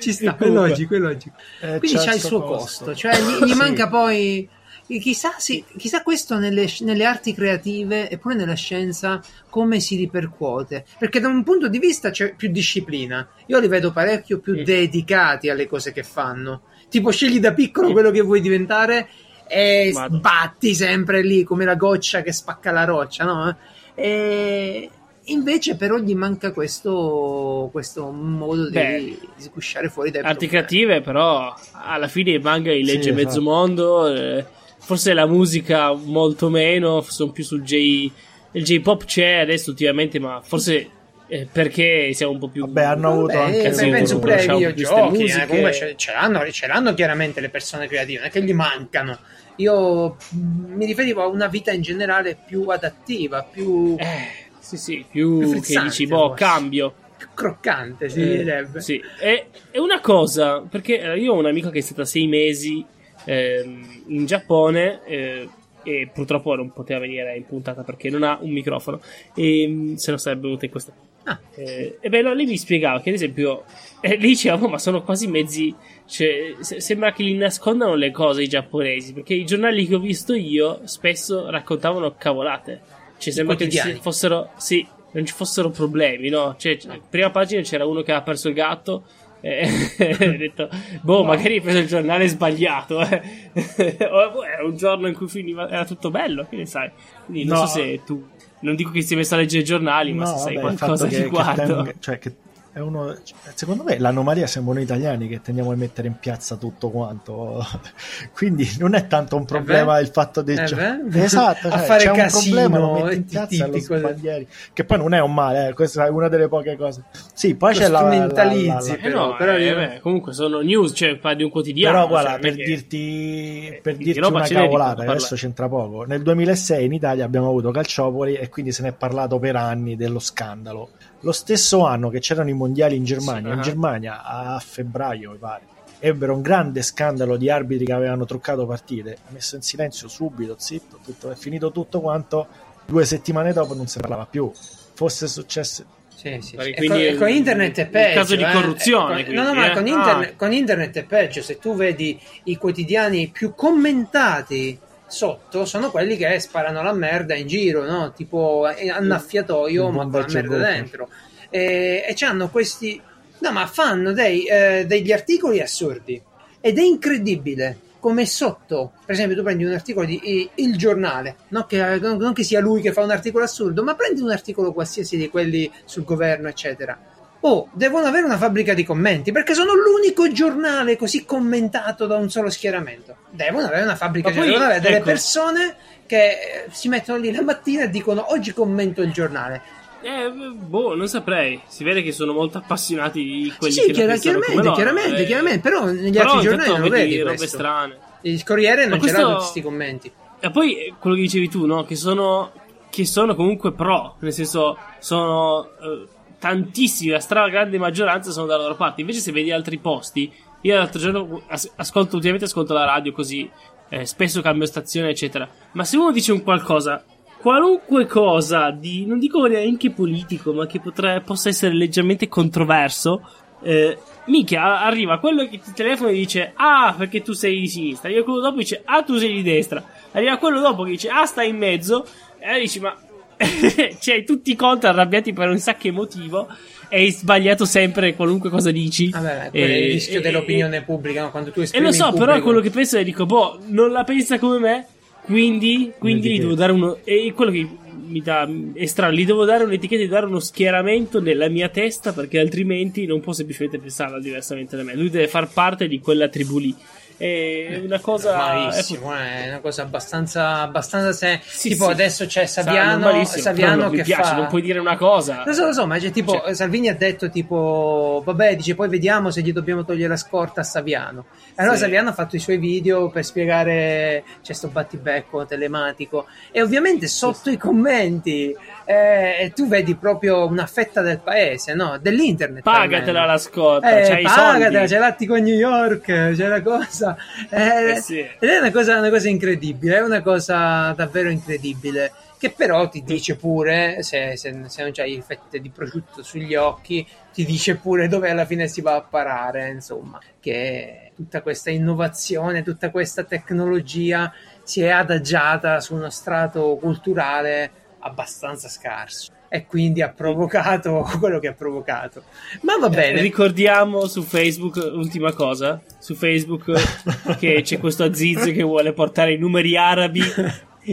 A: Ci sta, [laughs] è logico, è logico.
C: Eh,
A: Quindi
C: c'ha il suo
A: suo
C: costo.
A: costo, cioè gli, gli [laughs]
C: Sì.
A: manca poi. Chissà, sì, chissà questo nelle, nelle arti creative e pure nella scienza come si ripercuote. Perché da un punto di vista c'è più disciplina. Io li vedo parecchio più
B: Mm.
A: dedicati alle cose che fanno. Tipo, scegli da piccolo quello che vuoi diventare e
B: Madonna.
A: batti sempre lì come la goccia che spacca la roccia, no? E invece, però, gli manca questo, questo modo di,
B: Beh,
A: di sgusciare fuori dai
B: Arti
A: problemi.
B: creative, però, alla fine i manga li legge
C: Sì,
B: mezzo
C: esatto.
B: mondo. eh, forse la musica molto meno. Sono più sul J. Il J-pop c'è adesso ultimamente, ma forse eh, perché siamo un po' più.
C: Vabbè, hanno avuto
A: Vabbè,
C: anche
A: eh,
B: sì,
A: penso pure ai videogiochi, eh, comunque ce, ce l'hanno, ce l'hanno chiaramente le persone creative, non è che gli mancano. Io mi riferivo a una vita in generale più adattiva, più,
B: Eh, sì, sì, più,
A: Più
B: che dici, boh,
A: forse.
B: cambio.
A: più croccante, si
B: Eh,
A: direbbe.
B: sì. E, e una cosa, perché io ho un'amica che è stata sei mesi ehm, in Giappone eh, e purtroppo non poteva venire in puntata perché non ha un microfono, e, mm, se no sarebbe venuta in questa.
A: Ah.
B: Eh, e beh, no, lei mi spiegava che ad esempio [laughs] eh, lei diceva, "Oh, ma sono quasi mezzi. Cioè, se- sembra che li nascondano le cose i giapponesi. Perché i giornali che ho visto io spesso raccontavano cavolate. Cioè, sembra che ci fossero. Sì, non ci fossero problemi, no? Cioè, prima pagina c'era uno che aveva perso il gatto. E [laughs] ho detto, boh, magari hai preso il giornale sbagliato. Eh. [laughs] Boh, era un giorno in cui finiva, era tutto bello, che ne sai? Quindi non
C: No.
B: so se tu. Non dico che si è messo a leggere i giornali, ma
C: No,
B: se sai
C: vabbè,
B: qualcosa
C: che, che
B: riguardo.
C: tenga- cioè, che uno, secondo me l'anomalia siamo noi italiani che tendiamo a mettere in piazza tutto quanto [laughs] quindi non è tanto un problema
A: vero?
C: il fatto di
A: È
C: gio- [laughs] esatto
A: A
C: cioè,
A: fare
C: c'è
A: casino,
C: un problema lo metti in piazza lo
A: tipico.
C: sbandieri che poi non è un male eh, questa è una delle poche cose sì poi c'è la,
A: strumentalizzi.
B: Eh no,
A: Però
B: eh, beh, comunque sono news, cioè di un quotidiano.
C: però guarda,
B: cioè, non è
C: per
B: che-
C: dirti, per
B: di
C: dirti una cavolata, che adesso c'entra poco, nel 2006 in Italia abbiamo avuto Calciopoli e quindi se ne è parlato per anni dello scandalo. Lo stesso anno che c'erano i mondiali in Germania,
B: Sì,
C: in
B: ah.
C: Germania a febbraio mi pare, ebbero un grande scandalo di arbitri che avevano truccato partite, ha messo in silenzio subito, zitto, tutto, è finito tutto quanto, due settimane dopo non si parlava più. Fosse successo
A: Sì, sì, sì. Con, con, internet è peggio.
B: Un caso di
A: eh.
B: corruzione.
A: Eh, con, no, no, ma
B: eh?
A: con, internet, ah. con internet è peggio. Se tu vedi i quotidiani più commentati sotto sono quelli che sparano la merda in giro, no? Tipo annaffiatoio, ma con la merda dentro. E, e hanno questi. No, ma fanno dei, eh, degli articoli assurdi. Ed è incredibile come sotto, per esempio, tu prendi un articolo di Il Giornale, non che, non che, sia lui che fa un articolo assurdo, ma prendi un articolo qualsiasi di quelli sul governo, eccetera. Oh, devono avere una fabbrica di commenti perché sono l'unico giornale così commentato da un solo schieramento. Devono avere una fabbrica, di commenti, devono avere ecco. delle persone che eh, si mettono lì la mattina e dicono oggi commento il giornale.
B: Eh, boh, non saprei. Si vede che sono molto appassionati di quelli
A: sì,
B: che
A: chiar- chiaramente,
B: no,
A: chiaramente,
B: eh,
A: chiaramente, però negli però altri giornali non vedi
B: robe
A: questo.
B: strane.
A: Il Corriere non questo... ce l'ha tutti questi commenti.
B: E poi eh, quello che dicevi tu, no? Che sono, che sono comunque pro, nel senso, sono eh, tantissimi, la stragrande maggioranza sono dalla loro parte. Invece, se vedi altri posti, io l'altro giorno as- ascolto, ultimamente ascolto la radio così, eh, spesso cambio stazione, eccetera. Ma se uno dice un qualcosa qualunque cosa di, non dico neanche politico, ma che potrebbe, possa essere leggermente controverso, eh, mica arriva quello che ti telefona e dice ah perché tu sei di sinistra, arriva quello dopo dice ah tu sei di destra, arriva quello dopo che dice ah stai in mezzo, e dici ma [laughs] cioè tutti contro arrabbiati per un sacco motivo e hai sbagliato sempre qualunque cosa dici.
A: Vabbè, è il rischio e, dell'opinione e, pubblica, no? quando tu esprimi
B: E lo so,
A: pubblico...
B: però quello che penso è dico, boh, non la pensa come me, quindi, quindi gli devo dare uno. E quello che mi dà è strano, gli devo dare un'etichetta di dare uno schieramento nella mia testa perché altrimenti non può semplicemente pensarla diversamente da me. Lui deve far parte di quella tribù lì. È una cosa.
A: Malissimo, è, una cosa abbastanza. abbastanza se...
B: Sì,
A: tipo
B: sì.
A: adesso c'è Saviano, Saviano
B: non
A: che
B: mi piace,
A: fa...
B: non puoi dire una cosa.
A: Lo so, lo so, ma c'è tipo
B: Cioè-
A: Salvini ha detto tipo vabbè, dice poi vediamo se gli dobbiamo togliere la scorta a Saviano. Allora
B: Sì.
A: Saviano ha fatto i suoi video per spiegare c'è sto battibecco telematico e ovviamente sotto i commenti eh, tu vedi proprio una fetta del paese, no? Dell'internet.
B: Pagatela
A: almeno.
B: la scorta,
A: Eh,
B: i
A: pagatela, c'è l'attico a New York, c'è la cosa. Eh,
B: Eh sì.
A: Ed è una cosa, una cosa incredibile, è una cosa davvero incredibile. Che però ti dice pure, se, se, se non c'hai fette di prosciutto sugli occhi, ti dice pure dove alla fine si va a parare, insomma. Che tutta questa innovazione, tutta questa tecnologia si è adagiata su uno strato culturale abbastanza scarso. E quindi ha provocato [laughs] quello che ha provocato. Ma va bene.
B: Eh, Ricordiamo su Facebook, ultima cosa, su Facebook [laughs] che c'è questo Aziz che vuole portare i numeri arabi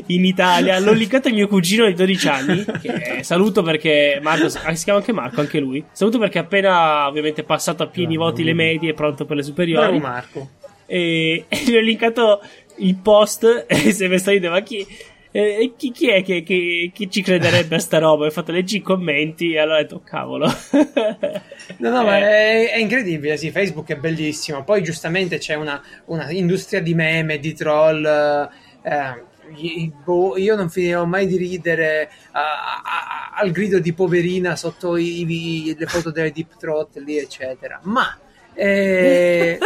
B: in Italia. L'ho linkato a mio cugino di 12 anni, che saluto perché Marco, ah, si chiama anche Marco, anche lui. Saluto perché ha appena ovviamente passato a pieni
C: Bravo,
B: voti le medie, è pronto per le superiori.
A: Bravo Marco.
B: e, e [laughs] gli ho linkato il post e è messo a ridere, ma chi, eh, chi, chi è che, che- che ci crederebbe a sta roba? Ho fatto leggi i commenti e allora ho detto, "Oh, cavolo. [laughs]
A: No, no, ma
B: Eh,
A: è, è incredibile, sì, Facebook è bellissimo. Poi giustamente c'è una, una industria di meme, di troll. eh, boh, io non finirò mai di ridere a- a- a- al grido di poverina sotto i- i- le foto delle deep throat lì, eccetera. Ma eh,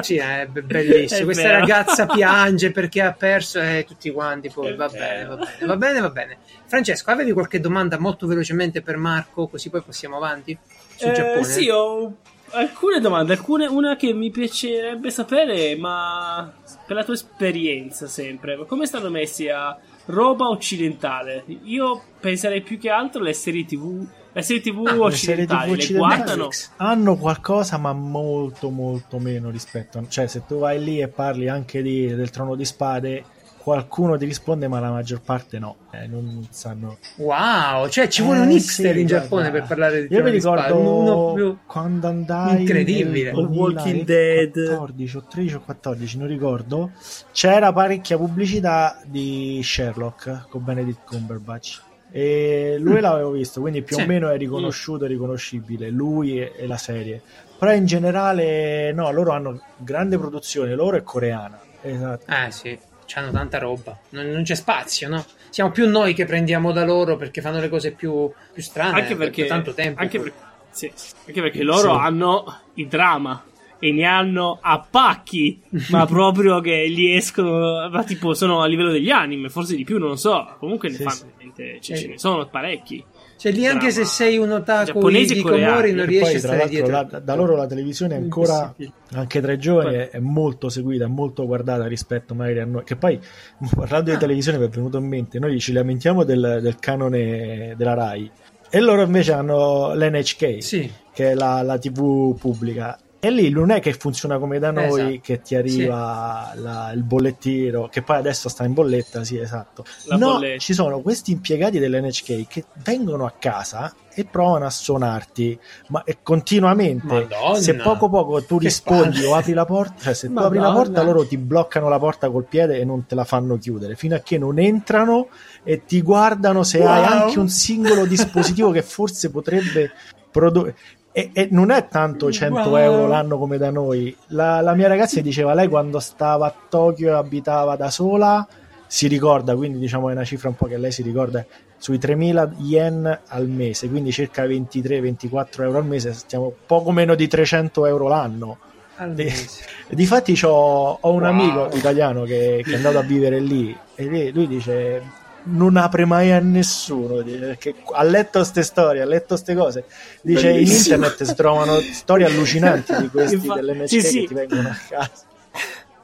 A: sì, è be- bellissimo.
B: È
A: Questa
B: vero.
A: ragazza piange perché ha perso e tutti quanti. Poi va bene, va bene, va bene, va bene. Francesco, avevi qualche domanda molto velocemente per Marco? Così poi passiamo avanti sul
B: Eh,
A: Giappone.
B: sì, ho alcune domande. Alcune, una che mi piacerebbe sapere, ma per la tua esperienza sempre, come stanno messi a roba occidentale? Io penserei più che altro alle serie TV. Le serie TV
C: Le serie TV
B: occidentali le guardano?
C: hanno qualcosa, ma molto, molto meno rispetto a. Cioè, se tu vai lì e parli anche di- del trono di spade, qualcuno ti risponde, ma la maggior parte no. Eh, non sanno.
A: Wow, cioè ci vuole
C: Eh,
A: un hipster
C: sì,
A: in
C: guarda.
A: Giappone per parlare di
C: Io mi ricordo
A: uno più
C: quando andai
A: Incredibile.
C: nel
B: Walking Dead.
C: 2014 o 13 o 14, non ricordo. C'era parecchia pubblicità di Sherlock con Benedict Cumberbatch. E lui l'avevo visto, quindi più
A: Sì.
C: o meno è riconosciuto e riconoscibile lui e, e la serie. Però in generale, no, loro hanno grande produzione, loro è coreana. Esatto.
A: Eh sì, hanno tanta roba, non, non c'è spazio, no? Siamo più noi che prendiamo da loro perché fanno le cose più, più strane
B: Anche perché,
A: per tanto tempo.
B: anche, per- sì, anche perché loro
C: Sì.
B: hanno il dramma. E ne hanno a pacchi, ma [laughs] proprio che gli escono, ma tipo sono a livello degli anime, forse di più, non lo so. Comunque ne
C: Sì,
B: fanno,
C: sì.
B: veramente, cioè,
A: Eh.
B: ce ne sono parecchi.
A: Cioè lì anche se sei un otaku di Komori non riesci a
C: poi, tra
A: stare
C: l'altro,
A: dietro.
C: la- da loro la televisione è ancora, anche tra i giovani,
B: Poi-
C: è, è molto seguita, è molto guardata rispetto magari a noi. Che poi, [laughs] parlando
A: Ah.
C: di televisione, mi è venuto in mente, noi ci lamentiamo del, del canone della RAI e loro invece hanno l'NHK,
A: Sì,
C: che è la, la TV pubblica. E lì non è che funziona come da noi,
A: Esatto.
C: che ti arriva la- il bollettino, che poi adesso sta in bolletta, sì, esatto.
B: La
C: no,
B: bolletta.
C: ci sono questi impiegati dell'NHK che vengono a casa e provano a suonarti, ma e continuamente.
A: Madonna.
C: Se poco poco tu
A: Che
C: rispondi
A: palle.
C: o apri la porta, cioè se tu apri la
A: Madonna.
C: porta loro ti bloccano la porta col piede e non te la fanno chiudere, fino a che non entrano e ti guardano se hai
A: Wow.
C: anche un singolo dispositivo che forse potrebbe produrre. E, e non è tanto 100
A: Wow.
C: euro l'anno come da noi. La, la mia ragazza diceva lei quando stava a Tokyo e abitava da sola si ricorda, quindi diciamo è una cifra un po' che lei si ricorda sui 3.000 yen al mese, quindi circa 23-24 euro al mese, stiamo poco meno di 300 euro l'anno.
A: al [laughs]
C: Di-
A: mese.
C: Difatti c'ho, ho un
A: Wow.
C: amico italiano che, che è andato a vivere lì e lui, lui dice non apre mai a nessuno perché ha letto queste storie, ha letto queste cose dice
B: Bellissimo.
C: in internet si trovano storie allucinanti di questi
B: Infa-
C: dell'NHK
B: sì, sì.
C: che ti vengono a casa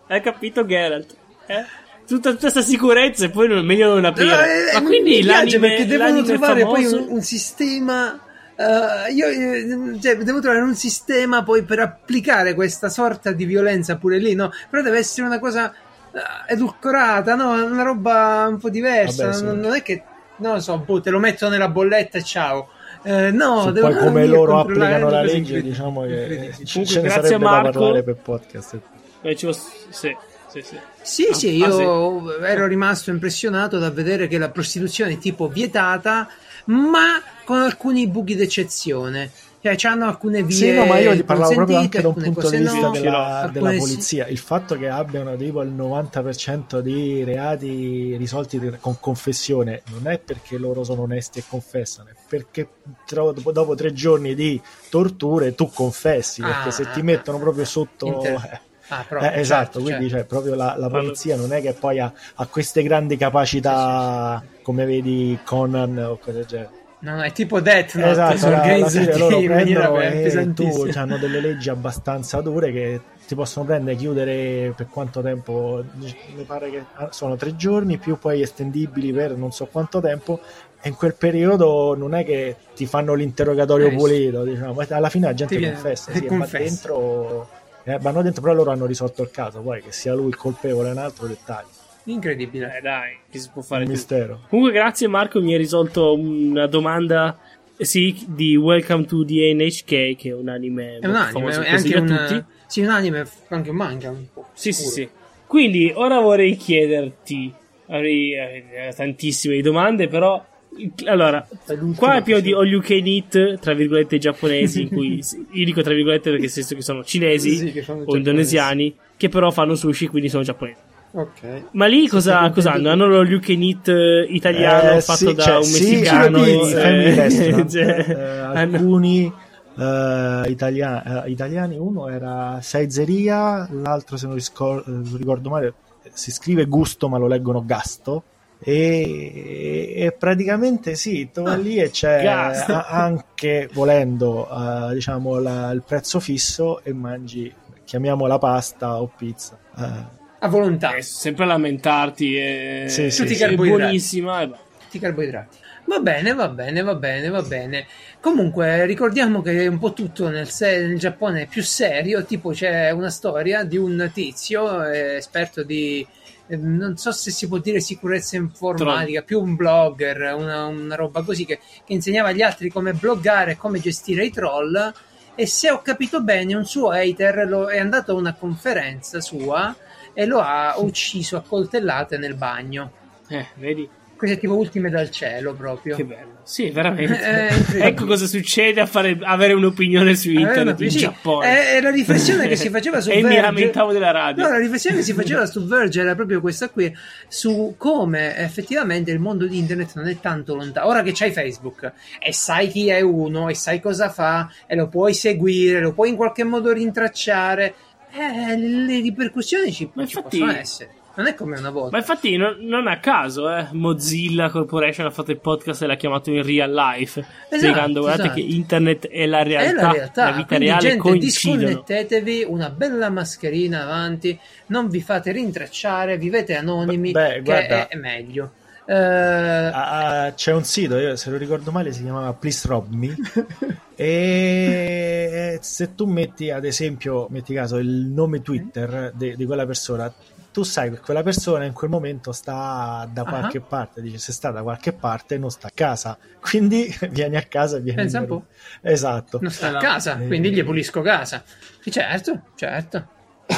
B: Hai capito, Geralt? Eh? Tutta questa sicurezza e poi non, meglio non aprire.
A: Eh,
B: Ma
A: mi
B: quindi l'anime,
A: perché devono
B: l'anime
A: trovare
B: famoso...
A: poi un, un sistema. eh, io eh, cioè, devo trovare un sistema poi per applicare questa sorta di violenza pure lì, no? Però deve essere una cosa eh, edulcorata, no? Una roba un po' diversa.
C: Vabbè, sì.
A: non, non è che, non lo so, boh, te lo metto nella bolletta e ciao. Eh, no,
C: Su
A: devo
C: poi come loro applicano la legge diciamo che
A: Incredibili.
C: ce ne
B: grazie
C: sarebbe
B: a
C: da
B: Marco.
C: parlare per podcast
B: Eh, ci posso- Sì, sì, sì.
A: Sì,
B: Ah,
A: sì,
B: ah,
A: io ero rimasto impressionato da vedere che la prostituzione è tipo vietata, ma con alcuni buchi d'eccezione. Cioè, hanno alcune vie.
C: Sì, no, ma io ti parlavo proprio anche da un punto di vista
A: no,
C: della, della
A: sì.
C: polizia. Il fatto che abbiano tipo il 90% dei reati risolti con confessione non è perché loro sono onesti e confessano, è perché dopo, dopo tre giorni di torture tu confessi, perché
A: Ah,
C: se ti
A: ah,
C: mettono
A: ah.
C: proprio sotto... Eh,
A: Ah, proprio,
C: eh, esatto,
A: certo,
C: quindi
A: certo.
C: cioè, proprio la, la polizia non è che poi ha, ha queste grandi capacità come vedi Conan o cose del genere.
A: No, no, è tipo Death Note,
C: Esatto, alla
A: organizzati
C: fine loro
A: in maniera
C: e tu
A: pesantissima.
C: hanno delle leggi abbastanza dure che ti possono prendere e chiudere per quanto tempo mi pare che sono tre giorni più poi estendibili per non so quanto tempo e in quel periodo non è che ti fanno l'interrogatorio
A: Eh,
C: pulito diciamo alla fine la gente
A: viene-
C: confessa
A: eh, [laughs]
C: sì,
A: confessa.
C: dentro eh, vanno dentro però loro hanno risolto il caso poi che sia lui il colpevole è un altro dettaglio
A: Incredibile.
B: Eh, dai, che si può fare
C: un
B: tutto.
C: mistero
B: Comunque, grazie Marco, mi hai risolto una domanda. eh, Sì, di Welcome to the NHK, che è un anime.
A: È un
B: molto
A: anime,
B: famoso,
A: è anche un,
B: tutti.
A: sì, un anime, anche un manga un po'.
B: Sì, sì,
A: sicuro.
B: sì. Quindi, ora vorrei chiederti. Avrei eh, tantissime domande, però. Allora, qua è pieno di all you can eat, tra virgolette, giapponesi, in cui [laughs] io dico tra virgolette perché nel senso che sono cinesi
A: Sì,
B: o
A: giapponesi.
B: indonesiani, che però fanno sushi, quindi sono giapponesi.
A: Ok.
B: Ma lì cosa, cosa hanno? Hanno lo you can eat eh, italiano
C: Eh,
B: fatto
C: sì,
B: da
C: cioè,
B: un
C: sì,
B: messicano?
C: sì, family
B: eh, cioè, [laughs]
C: eh, alcuni eh, italia- eh, italiani, uno era Saizeria, l'altro se non riscor- non ricordo male si scrive Gusto ma lo leggono Gasto e, e praticamente sì, tu lì e c'è
B: Gasto.
C: a- anche volendo eh, diciamo la- il prezzo fisso e mangi chiamiamola pasta o pizza Eh,
A: A volontà.
B: eh, sempre lamentarti. E...
C: Sì, sì,
B: è
A: sì. carboidrati.
B: buonissima. e
A: tutti i carboidrati. Va bene, va bene, va bene, va bene. Comunque, ricordiamo che un po' tutto nel, se- nel Giappone è più serio. Tipo, c'è una storia di un tizio eh, esperto di. eh, Non so se si può dire sicurezza informatica, più un blogger, una, una roba così che, che insegnava agli altri come bloggare e come gestire i troll. E se ho capito bene, un suo hater lo- è andato a una conferenza sua e lo ha ucciso a coltellate nel bagno.
B: Eh, vedi?
A: queste tipo ultime dal cielo proprio.
B: Che bello. Sì, veramente. [laughs] Eh, ecco cosa succede a fare, avere un'opinione su internet in sì, Giappone.
A: È, la riflessione che si faceva su
B: e [laughs]
A: Verge.
B: E mi lamentavo della radio.
A: No, la riflessione che si faceva su Verge era proprio questa qui, su come effettivamente il mondo di internet non è tanto lontano. Ora che c'hai Facebook e sai chi è uno e sai cosa fa e lo puoi seguire, lo puoi in qualche modo rintracciare, eh, le ripercussioni ci, ci infatti... possono essere. Non è come una volta.
B: Ma infatti non, non a caso, eh, Mozilla Corporation ha fatto il podcast e l'ha chiamato in real life, esatto, spiegando guardate esatto. che internet è la realtà, è la, realtà. la vita Quindi, reale gente, coincidono.
A: disconnettetevi, una bella mascherina avanti, non vi fate rintracciare, vivete anonimi, Beh, guarda, è meglio.
C: Uh, uh, c'è un sito, io se lo ricordo male si chiamava Please Rob Me [laughs] e se tu metti ad esempio, metti caso il nome Twitter di quella persona tu sai che quella persona in quel momento sta da qualche uh-huh. parte, dice se sta da qualche parte non sta a casa, quindi [laughs] vieni a casa e vieni
A: Pensa un po'.
C: Esatto.
A: Non sta a casa, e... quindi gli pulisco casa. Certo, certo.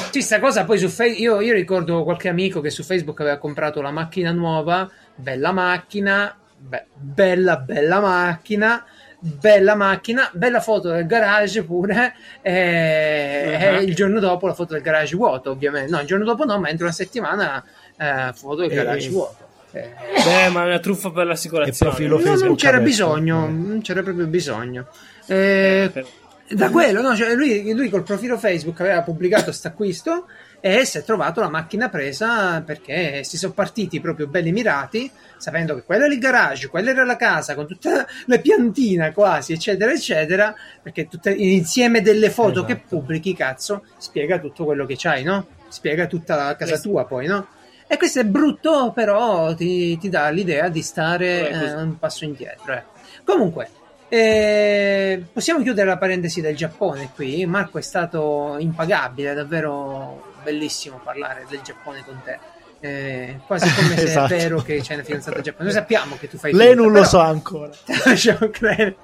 A: Sì, sta cosa poi su Facebook, io, io ricordo qualche amico che su Facebook aveva comprato la macchina nuova, bella macchina, be- bella bella macchina, bella macchina, bella foto del garage pure, e, uh-huh. e, il giorno dopo la foto del garage vuoto, ovviamente. No, il giorno dopo no, ma entro una settimana eh, foto del garage e... vuoto.
B: Eh. Beh, ma è una truffa per l'assicurazione.
A: No, non c'era bisogno, eh. non c'era proprio bisogno. Eh, per... Da quello, no, cioè lui, lui, col profilo Facebook aveva pubblicato questo acquisto e si è trovato la macchina presa perché si sono partiti proprio belli mirati, sapendo che quello era il garage, quella era la casa, con tutte [laughs] le piantine quasi, eccetera, eccetera, perché tutte, l'insieme delle foto esatto. che pubblichi, cazzo, spiega tutto quello che c'hai, no? Spiega tutta la casa questo. tua poi, no? E questo è brutto, però ti, ti dà l'idea di stare eh, un passo indietro. Eh. Comunque, eh, possiamo chiudere la parentesi del Giappone qui. Marco è stato impagabile, davvero bellissimo parlare del Giappone con te. Eh, quasi come esatto. [laughs] se è vero che c'è una fidanzata giapponese. Noi sappiamo che tu fai
C: Lei finta, non lo sa ancora. [laughs]
A: Lasciamo credere.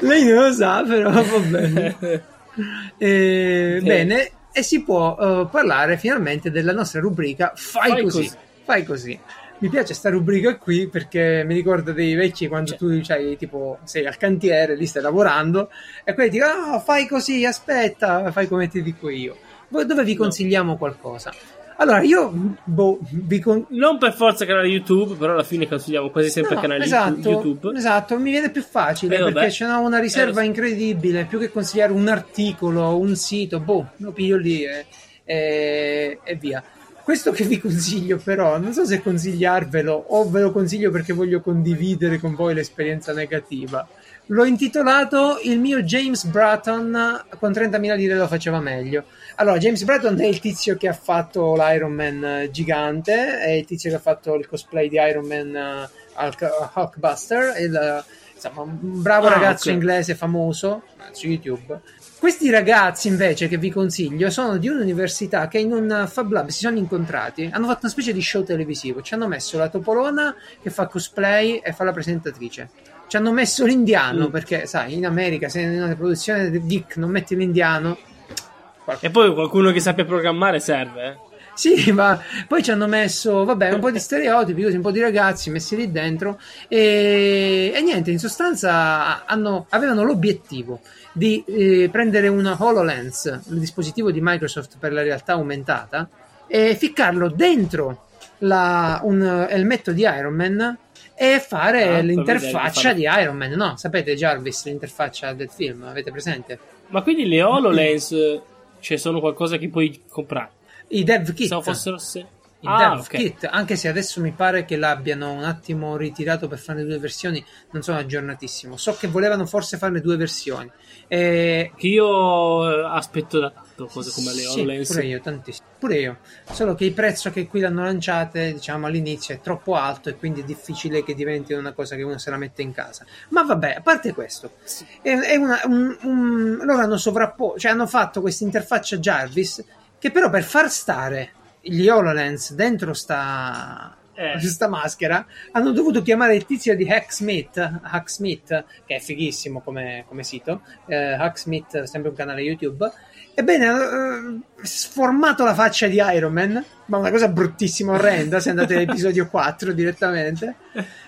A: Lei non lo sa, però va bene. [laughs] Eh, bene, e si può uh, parlare finalmente della nostra rubrica Fai, fai così. così. Fai così mi piace sta rubrica qui perché mi ricorda dei vecchi quando cioè. tu cioè, tipo, sei al cantiere, lì stai lavorando e quelli ti dicono oh, fai così, aspetta, fai come ti dico io. Dove vi consigliamo qualcosa? Allora, io boh, vi con...
B: non per forza canale YouTube, però alla fine consigliamo quasi sempre no, canali
A: esatto,
B: YouTube.
A: Esatto, mi viene più facile eh, perché c'è una riserva eh, incredibile, più che consigliare un articolo, un sito, boh, lo piglio lì e, e, e via. Questo che vi consiglio però, non so se consigliarvelo o ve lo consiglio perché voglio condividere con voi l'esperienza negativa. L'ho intitolato Il mio James Bratton con 30.000 lire lo faceva meglio. Allora, James Bratton è il tizio che ha fatto l'Iron Man gigante, è il tizio che ha fatto il cosplay di Iron Man uh, Hulkbuster, il, insomma, un bravo ah, ragazzo okay. inglese famoso su YouTube questi ragazzi invece che vi consiglio sono di un'università che in un Fab Lab si sono incontrati, hanno fatto una specie di show televisivo, ci hanno messo la Topolona che fa cosplay e fa la presentatrice. Ci hanno messo l'indiano mm. perché, sai, in America se in una produzione geek non metti l'indiano...
B: Qualche... E poi qualcuno che sappia programmare serve, eh?
A: Sì, ma poi ci hanno messo, vabbè, un po' di [laughs] stereotipi, così un po' di ragazzi messi lì dentro e, e niente, in sostanza hanno, avevano l'obiettivo di eh, prendere una HoloLens, il dispositivo di Microsoft per la realtà aumentata, e ficcarlo dentro la, un elmetto di Iron Man e fare ah, l'interfaccia di Iron Man. No, sapete Jarvis, l'interfaccia del film, avete presente?
B: Ma quindi le [clears throat] HoloLens cioè, sono qualcosa che puoi comprare?
A: I dev kit.
B: Se fossero se
A: il ah, dev okay. kit, anche se adesso mi pare che l'abbiano un attimo ritirato per fare due versioni, non sono aggiornatissimo. So che volevano forse farne due versioni.
B: E... Che io eh, aspetto da tanto cose come le HoloLens.
A: Sì, pure io, tantissimo. Pure io. Solo che il prezzo che qui l'hanno lanciate, diciamo all'inizio, è troppo alto e quindi è difficile che diventi una cosa che uno se la mette in casa. Ma vabbè, a parte questo, sì. è, è una, un, un, loro hanno sovrapposto, cioè hanno fatto questa interfaccia Jarvis che però per far stare gli HoloLens dentro sta, eh. questa maschera, hanno dovuto chiamare il tizio di Hacksmith, Hacksmith che è fighissimo come, come sito, eh, Hacksmith, sempre un canale YouTube. Ebbene, hanno eh, sformato la faccia di Iron Man, ma una cosa bruttissima, orrenda, se andate all'episodio [laughs] 4 direttamente.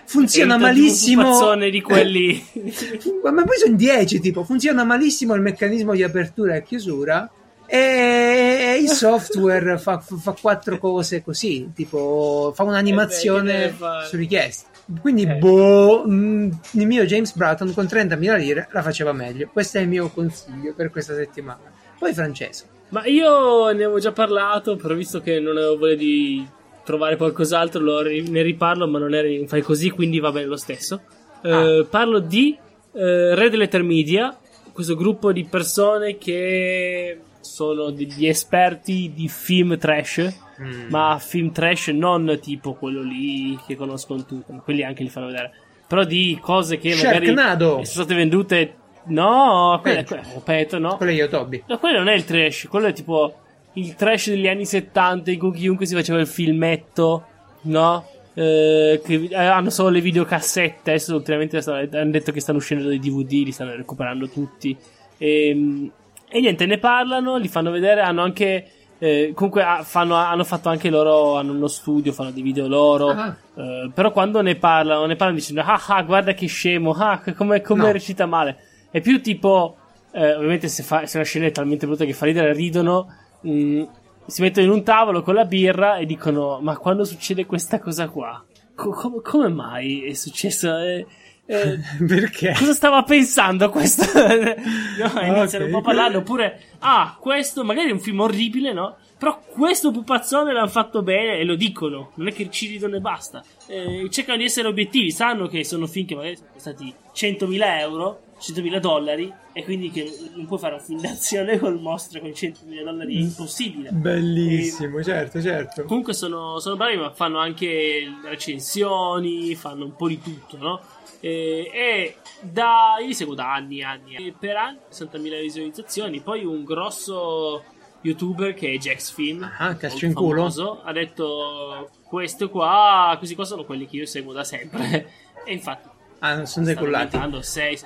A: Funziona malissimo.
B: di quelli. [laughs]
A: ma poi sono 10, tipo, funziona malissimo il meccanismo di apertura e chiusura e il software fa, fa, quattro cose così, tipo fa un'animazione eh su richiesta. Quindi, eh. boh, mh, mm, il mio James Bratton con 30.000 lire la faceva meglio. Questo è il mio consiglio per questa settimana. Poi Francesco.
B: Ma io ne avevo già parlato, però visto che non avevo voglia di trovare qualcos'altro, ne riparlo, ma non è fai così, quindi va bene lo stesso. Ah. Uh, parlo di uh, Red Letter Media, questo gruppo di persone che sono degli esperti di film trash, mm. ma film trash non tipo quello lì che conoscono tutti, quelli anche li fanno vedere, però di cose che magari sono state vendute. No, quello è, no.
A: Quello è Yotobi.
B: No, quello non è il trash, quello è tipo il trash degli anni 70 in cui chiunque si faceva il filmetto, no? Eh, che hanno solo le videocassette. Adesso ultimamente hanno detto che stanno uscendo dei DVD, li stanno recuperando tutti. E, ehm, e niente, ne parlano, li fanno vedere, hanno anche... Eh, comunque fanno, hanno fatto anche loro, hanno uno studio, fanno dei video loro. Ah. Eh, però quando ne parlano, ne parlano dicendo, ah ah, guarda che scemo, ah, come, come no. recita male. È più tipo, eh, ovviamente se, fa, se una scena è talmente brutta che fa ridere, ridono. Mh, mm, si mettono in un tavolo con la birra e dicono, ma quando succede questa cosa qua? Co- com- come mai è successo? Eh,
A: eh, Perché?
B: Cosa stava pensando questo? [laughs] no, iniziano okay. un po' a parlare, oppure, ah, questo magari è un film orribile, no? Però questo pupazzone l'hanno fatto bene e lo dicono, non è che ci ridono e basta. Eh, cercano di essere obiettivi, sanno che sono film che magari sono costati 100.000 euro, 100.000 dollari, e quindi che non puoi fare una film d'azione [laughs] col mostro con 100.000 dollari, è impossibile.
A: Bellissimo, e, certo, certo.
B: Comunque sono, sono bravi, ma fanno anche recensioni, fanno un po' di tutto, no? E, e da, io li seguo da anni e anni. E per anni 60.000 visualizzazioni. Poi un grosso youtuber che è Jax Film.
A: Ah, calcio in culo.
B: ha detto: Questo qua, questi qua sono quelli che io seguo da sempre. [laughs] e infatti,
A: ah, sono decollati.
B: 6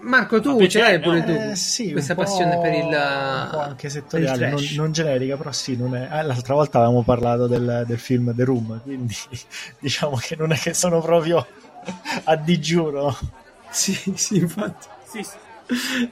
A: Marco, tu ce l'hai pure tu
C: eh, sì,
A: questa passione per il,
C: anche settoriale, non, non, generica, però sì. È... Ah, l'altra volta avevamo parlato del, del, film The Room, quindi [laughs] diciamo che non è che sono proprio a digiuno.
A: Sì, sì, infatti.
B: Sì, sì.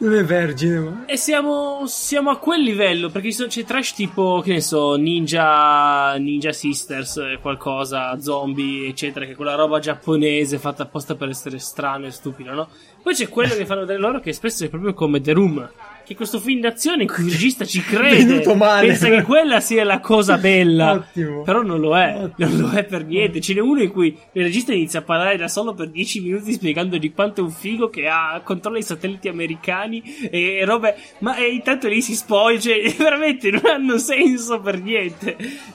A: Non è vergine, ma...
B: E siamo, siamo a quel livello, perché c'è trash tipo, che ne so, Ninja, Ninja Sisters, qualcosa, zombie, eccetera, che è quella roba giapponese fatta apposta per essere strano e stupido, no? Poi c'è quello che fanno vedere loro che spesso è proprio come The Room che questo film d'azione in cui il regista ci crede pensa che quella sia la cosa bella. Ottimo. però non lo è Ottimo. non lo è per niente. Ce n'è uno in cui il regista inizia a parlare da solo per 10 minuti spiegando di quanto è un figo che ha controlla i satelliti americani e, robe ma e intanto lì si spoil [laughs] cioè veramente non hanno senso per niente. [laughs]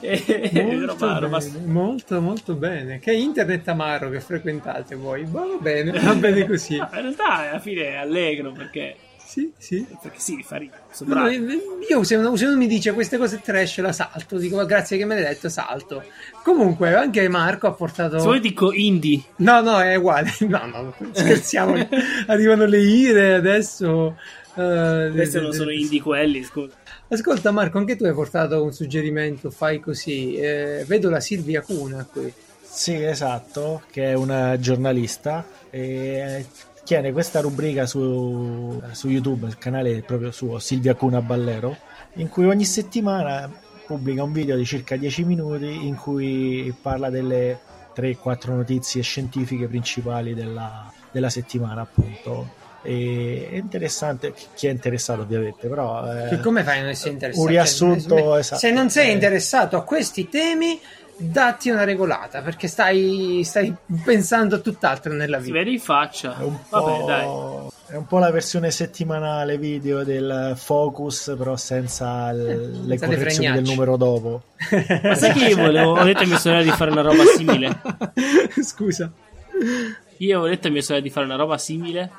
A: Molto, roba, roba... molto molto bene. Che internet amaro che frequentate voi. Va bene va bene così. [laughs]
B: In realtà alla fine è allegro perché
A: sì, sì.
B: Perché sì, fa ridere.
A: No, io se uno, se uno, mi dice queste cose trash la salto, dico ma grazie che me l'hai detto, salto. Comunque anche Marco ha portato...
B: Se vuoi dico indie.
A: No, no, è uguale. [laughs] No, no, scherziamo. [laughs] Arrivano le ire adesso...
B: Uh, Questi non sono indie quelli, scusa.
A: Ascolta Marco, anche tu hai portato un suggerimento, fai così. Eh, vedo la Silvia Cuna qui.
C: Sì, esatto, che è una giornalista e tiene questa rubrica su, su YouTube, il canale proprio suo, Silvia Cuna Ballero, in cui ogni settimana pubblica un video di circa 10 minuti in cui parla delle 3-4 notizie scientifiche principali della, della settimana, appunto. E è interessante, chi è interessato ovviamente, però...
A: Eh, come fai a non essere interessato?
C: Un riassunto,
A: cioè,
C: esatto.
A: Se non sei eh. interessato a questi temi datti una regolata perché stai, stai pensando a tutt'altro nella vita.
B: Si vede in faccia.
C: È un, Vabbè, dai. è un po' la versione settimanale video del Focus, però senza l- le correzioni del numero dopo. [laughs]
B: Ma sai che io volevo, ho detto a mia sorella di fare una roba simile? [laughs]
A: Scusa.
B: Io avevo detto a mia sorella di fare una roba simile.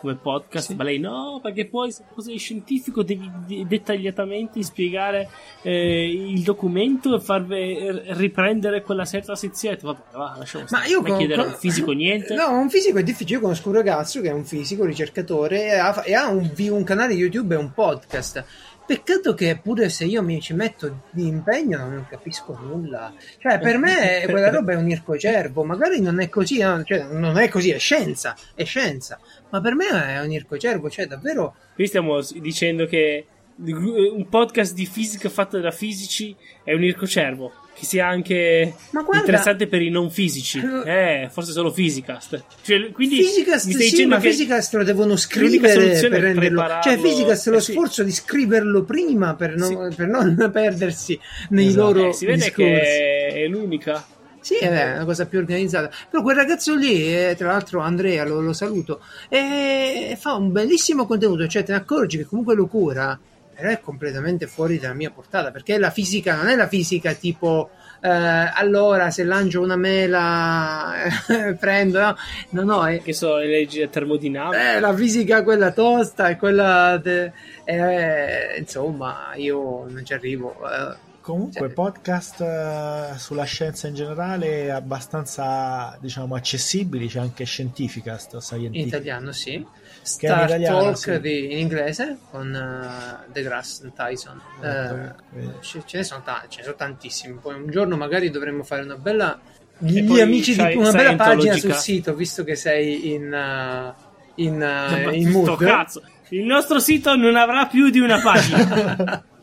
B: Come podcast,
A: Sì.
B: ma lei no, perché poi se sei scientifico devi de- dettagliatamente spiegare eh, il documento e far ve- riprendere quella certa sezione. Vabbè, va, lasciamo
A: Ma
B: stare.
A: io
B: Non è
A: con-
B: chiedere a
A: con-
B: un fisico niente.
A: No, un fisico è difficile. Io conosco un ragazzo che è un fisico, ricercatore, e ha, e ha un, un canale YouTube e un podcast. Peccato che pure se io mi ci metto di impegno non capisco nulla. Cioè, per me [laughs] quella roba è un ircocervo. Magari non è così, no? Cioè, non è così, è scienza, è scienza. Ma per me è un ircocervo, cioè davvero
B: Qui stiamo dicendo che un podcast di fisica fatto da fisici è un ircocervo. Che sia anche
A: guarda-
B: interessante per i non fisici. Eh, forse solo Physicast. Cioè, quindi
A: Physicast,
B: mi stai
A: sì,
B: dicendo
A: ma
B: che
A: Physicast lo devono scrivere per renderlo. Cioè, Physicast lo
B: eh, sì.
A: sforzo di scriverlo prima per non, per non [laughs] perdersi nei
C: Esatto.
A: loro
B: eh, si vede
A: discorsi.
B: che è l'unica.
A: Sì, è una cosa più organizzata. Però quel ragazzo lì, eh, tra l'altro Andrea, lo, lo saluto, eh, fa un bellissimo contenuto, cioè te ne accorgi che comunque lo cura, però è completamente fuori dalla mia portata, perché la fisica non è la fisica tipo... eh, allora se lancio una mela [laughs] prendo no no, no è,
B: Che so, le leggi della termodinamica.
A: eh, la fisica quella tosta e quella de- eh, insomma io non ci arrivo eh.
C: Comunque,
A: Sì.
C: podcast eh, sulla scienza in generale abbastanza, diciamo, accessibili. C'è anche Scientificast,
A: in italiano sì Star
C: italiano,
A: Talk
C: sì.
A: di- in inglese con eh, deGrasse Tyson Eh,
C: Eh,
A: ce ce ne sono tanti ce ne sono tantissimi poi un giorno magari dovremmo fare una bella gli amici di
B: Sci-
A: una bella pagina sul sito visto che sei in eh, in, [laughs]
B: Ma
A: in mood
B: cazzo. Il nostro sito non avrà più di una pagina. [laughs]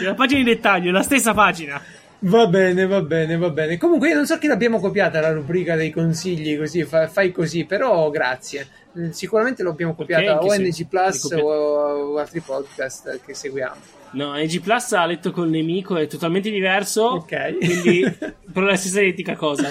B: una pagina in dettaglio, la stessa pagina.
A: Va bene, va bene, va bene. Comunque, io non so che l'abbiamo copiata la rubrica dei consigli, così fa- fai così, però grazie. Eh, Sicuramente l'abbiamo copiata
B: anche
A: o NG Plus o, o altri podcast che seguiamo.
B: No, NG Plus ha letto col nemico, è totalmente diverso.
A: Ok.
B: Quindi, [laughs] però è la stessa identica cosa.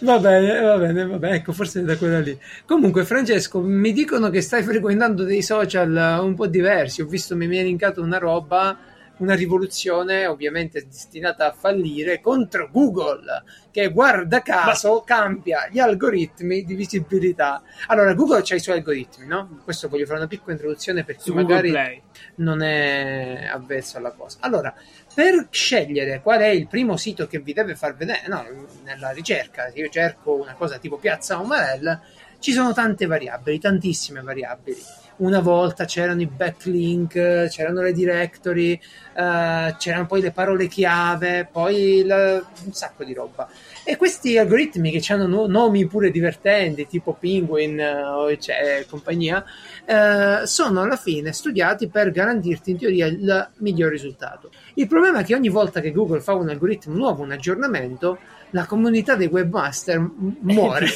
A: Va bene, va bene, va bene. Ecco, forse è da quella lì. Comunque, Francesco, mi dicono che stai frequentando dei social eh, un po' diversi. Ho visto, mi hai linkato una roba, una rivoluzione ovviamente destinata a fallire contro Google, che guarda caso cambia gli algoritmi di visibilità. Allora, Google ha i suoi algoritmi, no? Questo voglio fare una piccola introduzione per chi
B: su
A: magari non è avvezzo alla cosa. Allora, per scegliere qual è il primo sito che vi deve far vedere, no, nella ricerca, se io cerco una cosa tipo Piazza Umarell, ci sono tante variabili, tantissime variabili. Una volta c'erano i backlink, c'erano le directory, eh, c'erano poi le parole chiave, poi il- un sacco di roba. E questi algoritmi che hanno no- nomi pure divertenti, tipo Penguin eh, o c'è compagnia, eh, sono alla fine studiati per garantirti in teoria il miglior risultato. Il problema è che ogni volta che Google fa un algoritmo nuovo, un aggiornamento, la comunità dei webmaster [laughs] muore.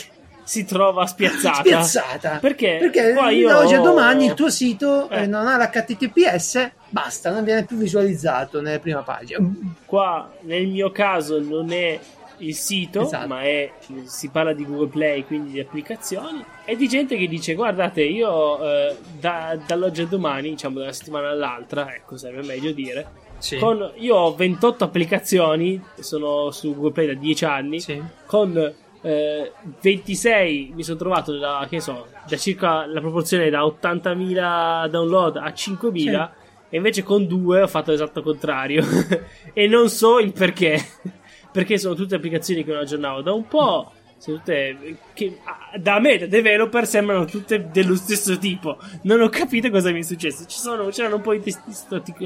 B: Si trova spiazzata.
A: Spiazzata.
B: Perché?
A: Perché da
B: io...
A: oggi a domani il tuo sito eh,
B: Eh.
A: non ha l'HTTPS, basta, non viene più visualizzato nella prima pagina.
B: Qua, nel mio caso, non è il sito,
A: Esatto.
B: ma è, si parla di Google Play, quindi di applicazioni. E di gente che dice: Guardate, io eh, da- dall'oggi a domani, diciamo da una settimana all'altra, ecco, sarebbe meglio dire.
A: Sì.
B: Con, io ho 28 applicazioni, sono su Google Play da 10 anni.
A: Sì.
B: Con eh, 26 mi sono trovato da, che so, da circa la proporzione da 80.000 download a 5.000. E invece con due ho fatto l'esatto contrario. [laughs] e non so il perché. [laughs] perché sono tutte applicazioni che non aggiornavo da un po'. Sono tutte che ah, da me, da developer, sembrano tutte dello stesso tipo. Non ho capito cosa mi è successo. Ci sono, c'erano un po' di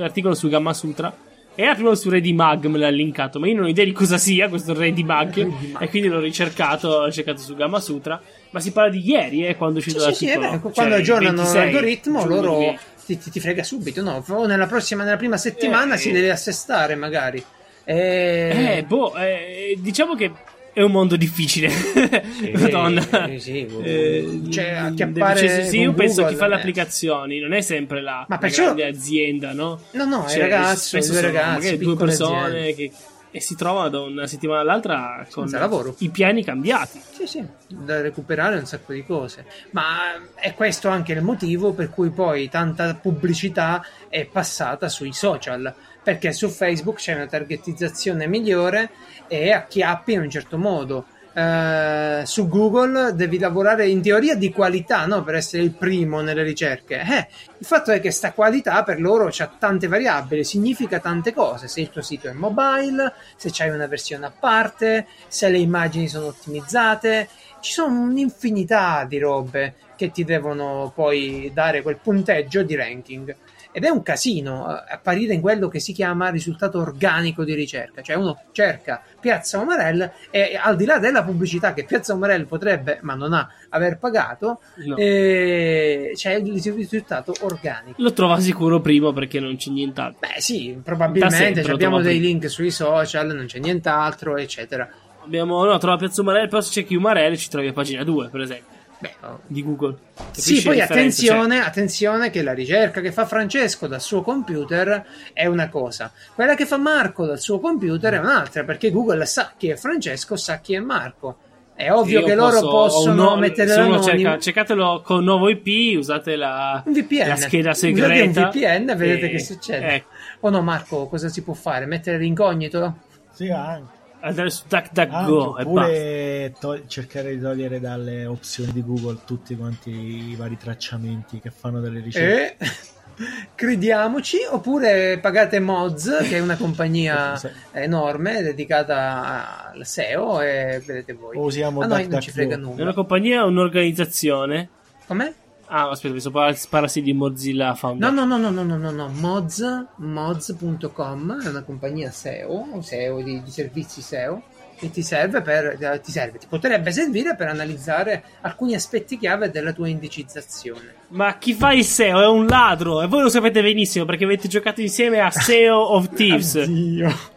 B: articolo su Gamma Sutra. Era prima su Redimag me l'ha linkato, ma io non ho idea di cosa sia questo Redimag.
A: Redimag.
B: e quindi l'ho ricercato, ho cercato su Gamma Sutra. Ma si parla di ieri, eh, quando è
A: Sì,
B: uscito
A: sì, sì, è
B: l'articolo.
A: vero.
B: Cioè,
A: quando aggiornano
B: 26
A: l'algoritmo, loro
B: 2000.
A: ti, ti- ti frega subito. No, o nella, prossima, nella prima settimana
B: Eh,
A: si
B: eh.
A: deve assestare, magari. E...
B: Eh, boh, eh, diciamo che è un mondo difficile. [laughs] Madonna.
A: sì, sì,
B: Eh,
A: cioè, acchiappare
B: cioè, sì, io penso
A: Google,
B: chi fa le
A: eh.
B: applicazioni non è sempre la,
A: Ma
B: la
A: perciò-
B: grande azienda, no?
A: No, no,
B: Cioè,
A: è ragazzo,
B: spesso
A: due
B: sono
A: ragazzi,
B: magari due persone
A: aziende.
B: che e si trovano da una settimana all'altra con i piani cambiati.
A: Sì, sì, da recuperare un sacco di cose. Ma è questo anche il motivo per cui poi tanta pubblicità è passata sui social. Perché su Facebook c'è una targetizzazione migliore e acchiappi in un certo modo. eh, su Google devi lavorare in teoria di qualità, no? Per essere il primo nelle ricerche. Eh, il fatto è che sta qualità per loro ha tante variabili, significa tante cose. Se il tuo sito è mobile, se c'hai una versione a parte, se le immagini sono ottimizzate, ci sono un'infinità di robe che ti devono poi dare quel punteggio di ranking ed è un casino eh, apparire in quello che si chiama risultato organico di ricerca, cioè uno cerca Piazza Omarell e al di là della pubblicità che Piazza Omarell potrebbe, ma non ha, aver pagato, no. eh, c'è il risultato organico.
B: Lo trova sicuro prima perché non c'è nient'altro.
A: Beh sì, probabilmente abbiamo dei prima. link sui social, non c'è nient'altro, eccetera.
B: Abbiamo no, trovato Piazza Umarell, però se cerchi Umarell ci trovi a pagina 2, per esempio. Beh, di Google.
A: Capisci sì, poi attenzione, cioè... attenzione che la ricerca che fa Francesco dal suo computer è una cosa, quella che fa Marco dal suo computer è un'altra, perché Google sa chi è Francesco, sa chi è Marco. È ovvio che loro possono no, mettere
B: se uno cerca, cercatelo con nuovo IP, usate la,
A: VPN.
B: la scheda segreta.
A: un VPN e vedete che succede. Ecco. O no, Marco, cosa si può fare? Mettere l'incognito?
C: Sì, anche
B: andare su DuckDuckGo
C: oppure to- cercare di togliere dalle opzioni di Google tutti quanti i vari tracciamenti che fanno delle ricerche.
A: Eh, [laughs] crediamoci, oppure pagate Moz, che è una compagnia [laughs] enorme dedicata al SEO e vedete voi.
C: O usiamo
A: A noi non ci frega nulla.
B: È una compagnia o un'organizzazione?
A: Com'è?
B: Ah, aspetta, mi sono parlassi di Mozilla Foundation.
A: No, no, no, no, no, no, no, Moz, Moz.com è una compagnia SEO, SEO di, di servizi SEO che ti serve per eh, ti serve, ti potrebbe servire per analizzare alcuni aspetti chiave della tua indicizzazione.
B: Ma chi fa il SEO è un ladro e voi lo sapete benissimo perché avete giocato insieme a SEO of [laughs] Thieves.
A: Oddio.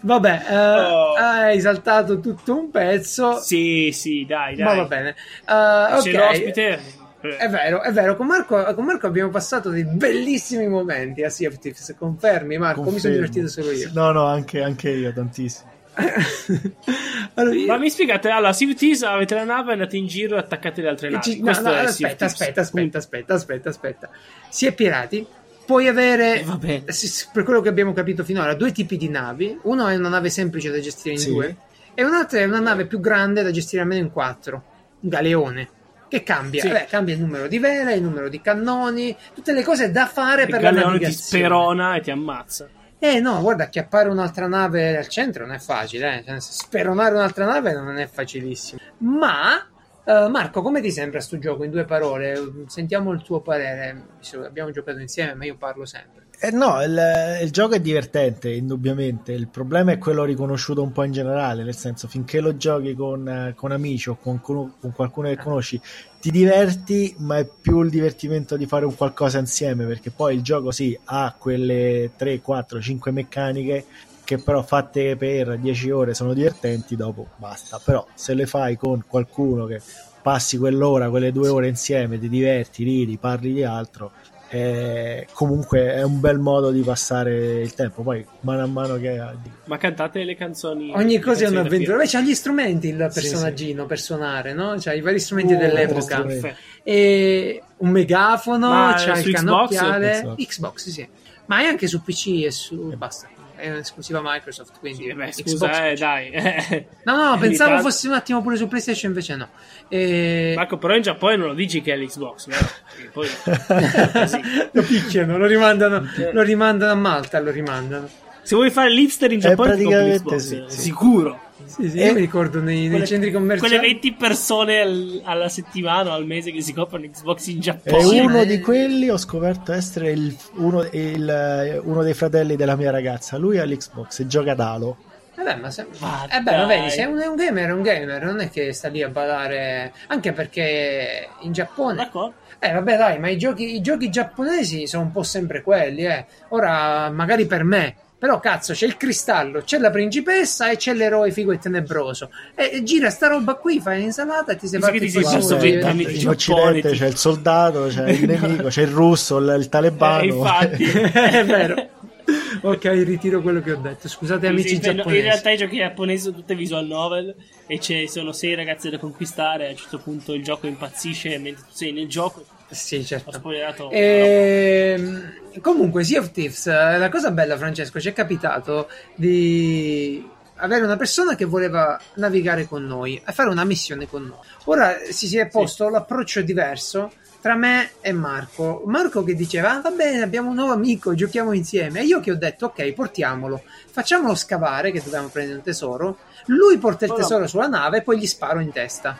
A: Vabbè, uh, oh. hai saltato tutto un pezzo.
B: Sì, sì, dai, dai.
A: Ma va bene. Uh,
B: C'è okay. l'ospite.
A: È vero, è vero. Con Marco, con Marco, abbiamo passato dei bellissimi momenti a Sea of Thieves. Confermi, Marco? Confermo. Mi sono divertito solo io.
C: No, no, anche, anche io, tantissimo. [laughs]
B: allora, io... Ma mi spiegate, allora, Sea of Thieves avete la nave, andate in giro e attaccate le altre navi.
A: No, no, aspetta, aspetta, aspetta, aspetta, aspetta, aspetta. Si è pirati, puoi avere,
B: eh,
A: per quello che abbiamo capito finora, due tipi di navi. Uno è una nave semplice da gestire in sì. due, e un'altra è una nave più grande da gestire almeno in quattro. Un galeone. Che cambia? Sì. Beh, cambia il numero di vele, il numero di cannoni, tutte le cose da fare il per la navigazione.
B: ti sperona e ti ammazza.
A: Eh no, guarda, acchiappare un'altra nave al centro non è facile, eh? cioè, speronare un'altra nave non è facilissimo. Ma, uh, Marco, come ti sembra sto gioco in due parole? Sentiamo il tuo parere. Abbiamo giocato insieme, ma io parlo sempre.
C: Eh no, il, il, gioco è divertente, indubbiamente. Il problema è quello riconosciuto un po' in generale, nel senso, finché lo giochi con, con amici o con, con, qualcuno che conosci, ti diverti, ma è più il divertimento di fare un qualcosa insieme, perché poi il gioco sì ha quelle 3, 4, 5 meccaniche che però fatte per 10 ore sono divertenti, dopo basta. Però se le fai con qualcuno che passi quell'ora, quelle due ore insieme, ti diverti, ridi, parli di altro è, comunque è un bel modo di passare il tempo. Poi mano a mano che.
B: Ma cantate le canzoni.
A: Ogni cosa è un'avventura. Beh, c'ha gli strumenti il personaggino sì, sì. per suonare, no? C'ha i vari strumenti uh, dell'epoca. E un megafono, Ma c'ha il cannocchiale. Xbox? Xbox, sì. Ma è anche su PC e su. E basta è un'esclusiva Microsoft, quindi
B: sì, beh, scusa, eh, dai. [laughs]
A: no, no, pensavo fosse un attimo pure su PlayStation, invece no. E...
B: Marco, però in Giappone non lo dici che è l'Xbox, no? Poi... [laughs]
A: lo picchiano, lo rimandano, lo rimandano a Malta, lo rimandano.
B: Se vuoi fare l'hipster in Giappone, praticamente sì, sì. sicuro.
A: Sì, sì, io mi ricordo nei, nei quelle, centri commerciali.
B: Quelle 20 persone al, alla settimana o al mese che si comprano Xbox in Giappone.
C: E uno di quelli ho scoperto essere il, uno, il, uno, dei fratelli della mia ragazza. Lui ha l'Xbox e gioca ad Halo.
A: Vabbè, ma, se... ma eh beh, ma vedi, se è un, è un, gamer, è un gamer, non è che sta lì a badare. Anche perché in Giappone.
B: D'accordo.
A: Eh, vabbè, dai, ma i giochi, i giochi giapponesi sono un po' sempre quelli, eh. Ora, magari per me però cazzo, c'è il cristallo, c'è la principessa e c'è l'eroe figo e tenebroso. E, gira sta roba qui, fai l'insalata e ti sei fatto
B: il tuo
C: In Occidente c'è il soldato, c'è il [laughs] nemico, c'è il russo, il, il talebano. Eh,
A: infatti, [laughs] [laughs] è vero. ok, ritiro quello che ho detto. Scusate, amici sì, giapponesi.
B: In realtà i giochi giapponesi sono tutte visual novel e ci sono sei ragazze da conquistare. A un certo punto il gioco impazzisce mentre tu sei nel gioco
A: sì, certo.
B: Ho spoilerato.
A: E... Ehm, comunque, Sea of Thieves, la cosa bella, Francesco, ci è capitato di avere una persona che voleva navigare con noi e fare una missione con noi. Ora si, si è posto sì. l'approccio diverso tra me e Marco. Marco che diceva: ah, Va bene, abbiamo un nuovo amico, giochiamo insieme. E io che ho detto: Ok, portiamolo, facciamolo scavare, che dobbiamo prendere un tesoro. Lui porta il tesoro sulla nave e poi gli sparo in testa.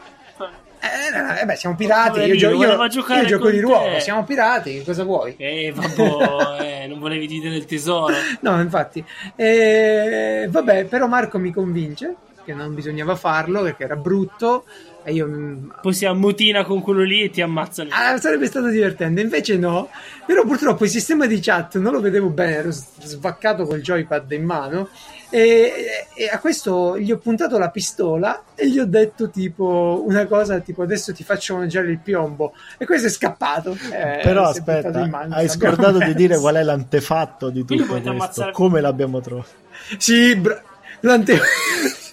A: Eh, eh beh, siamo pirati. Io, gio- io, io gioco di ruolo. Siamo pirati. Cosa vuoi?
B: Eh, vabbè, [laughs] eh, non volevi dire del tesoro.
A: no, infatti. Eh, vabbè, però Marco mi convince che non bisognava farlo perché era brutto. E io.
B: Mm, poi si ammutina con quello lì e ti ammazza lì.
A: Ah, sarebbe stato divertente. Invece no. Però purtroppo il sistema di chat non lo vedevo bene. Ero svaccato col joypad in mano. E, e, a questo gli ho puntato la pistola e gli ho detto tipo una cosa tipo adesso ti faccio mangiare il piombo e questo è scappato
C: eh, però aspetta mangia, hai scordato di dire [laughs] qual è l'antefatto di tutto questo ammazzare... come l'abbiamo trovato
A: sì bra- l'antefatto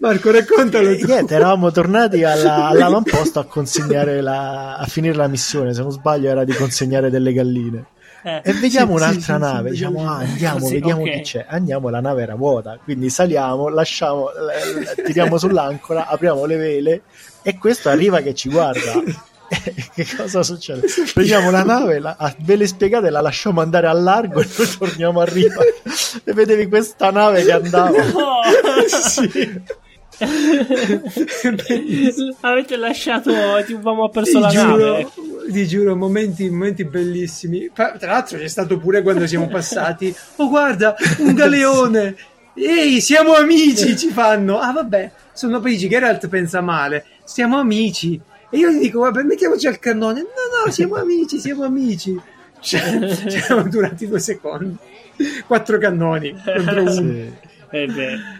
A: Marco, raccontalo
C: tu. Niente, eravamo tornati alla, [laughs] all'avamposto a consegnare la, a finire la missione. Se non sbaglio, era di consegnare delle galline. Eh, e vediamo sì, un'altra sì, nave, sì, diciamo ah, andiamo, vediamo okay. chi c'è. Andiamo, la nave era vuota, quindi saliamo, lasciamo, tiriamo sull'ancora, apriamo le vele e questo arriva che ci guarda. [laughs] [laughs] che cosa succede? Prendiamo la nave, la, a vele spiegate, la lasciamo andare a largo e noi torniamo a riva. [laughs] e vedevi questa nave che andava. No. [laughs] sì.
B: Avete lasciato, avevamo perso ti la giuro, nave.
A: Ti giuro, momenti, momenti bellissimi. Tra l'altro c'è stato pure quando siamo passati. Oh, guarda, un galeone! Ehi, siamo amici, ci fanno. Ah, vabbè, sono amici. Geralt pensa male. Siamo amici. E io gli dico, vabbè, mettiamoci al cannone. No, no, siamo amici, siamo amici. Cioè, [laughs] siamo durati due secondi. Quattro cannoni contro [laughs] uno. Sì. Eh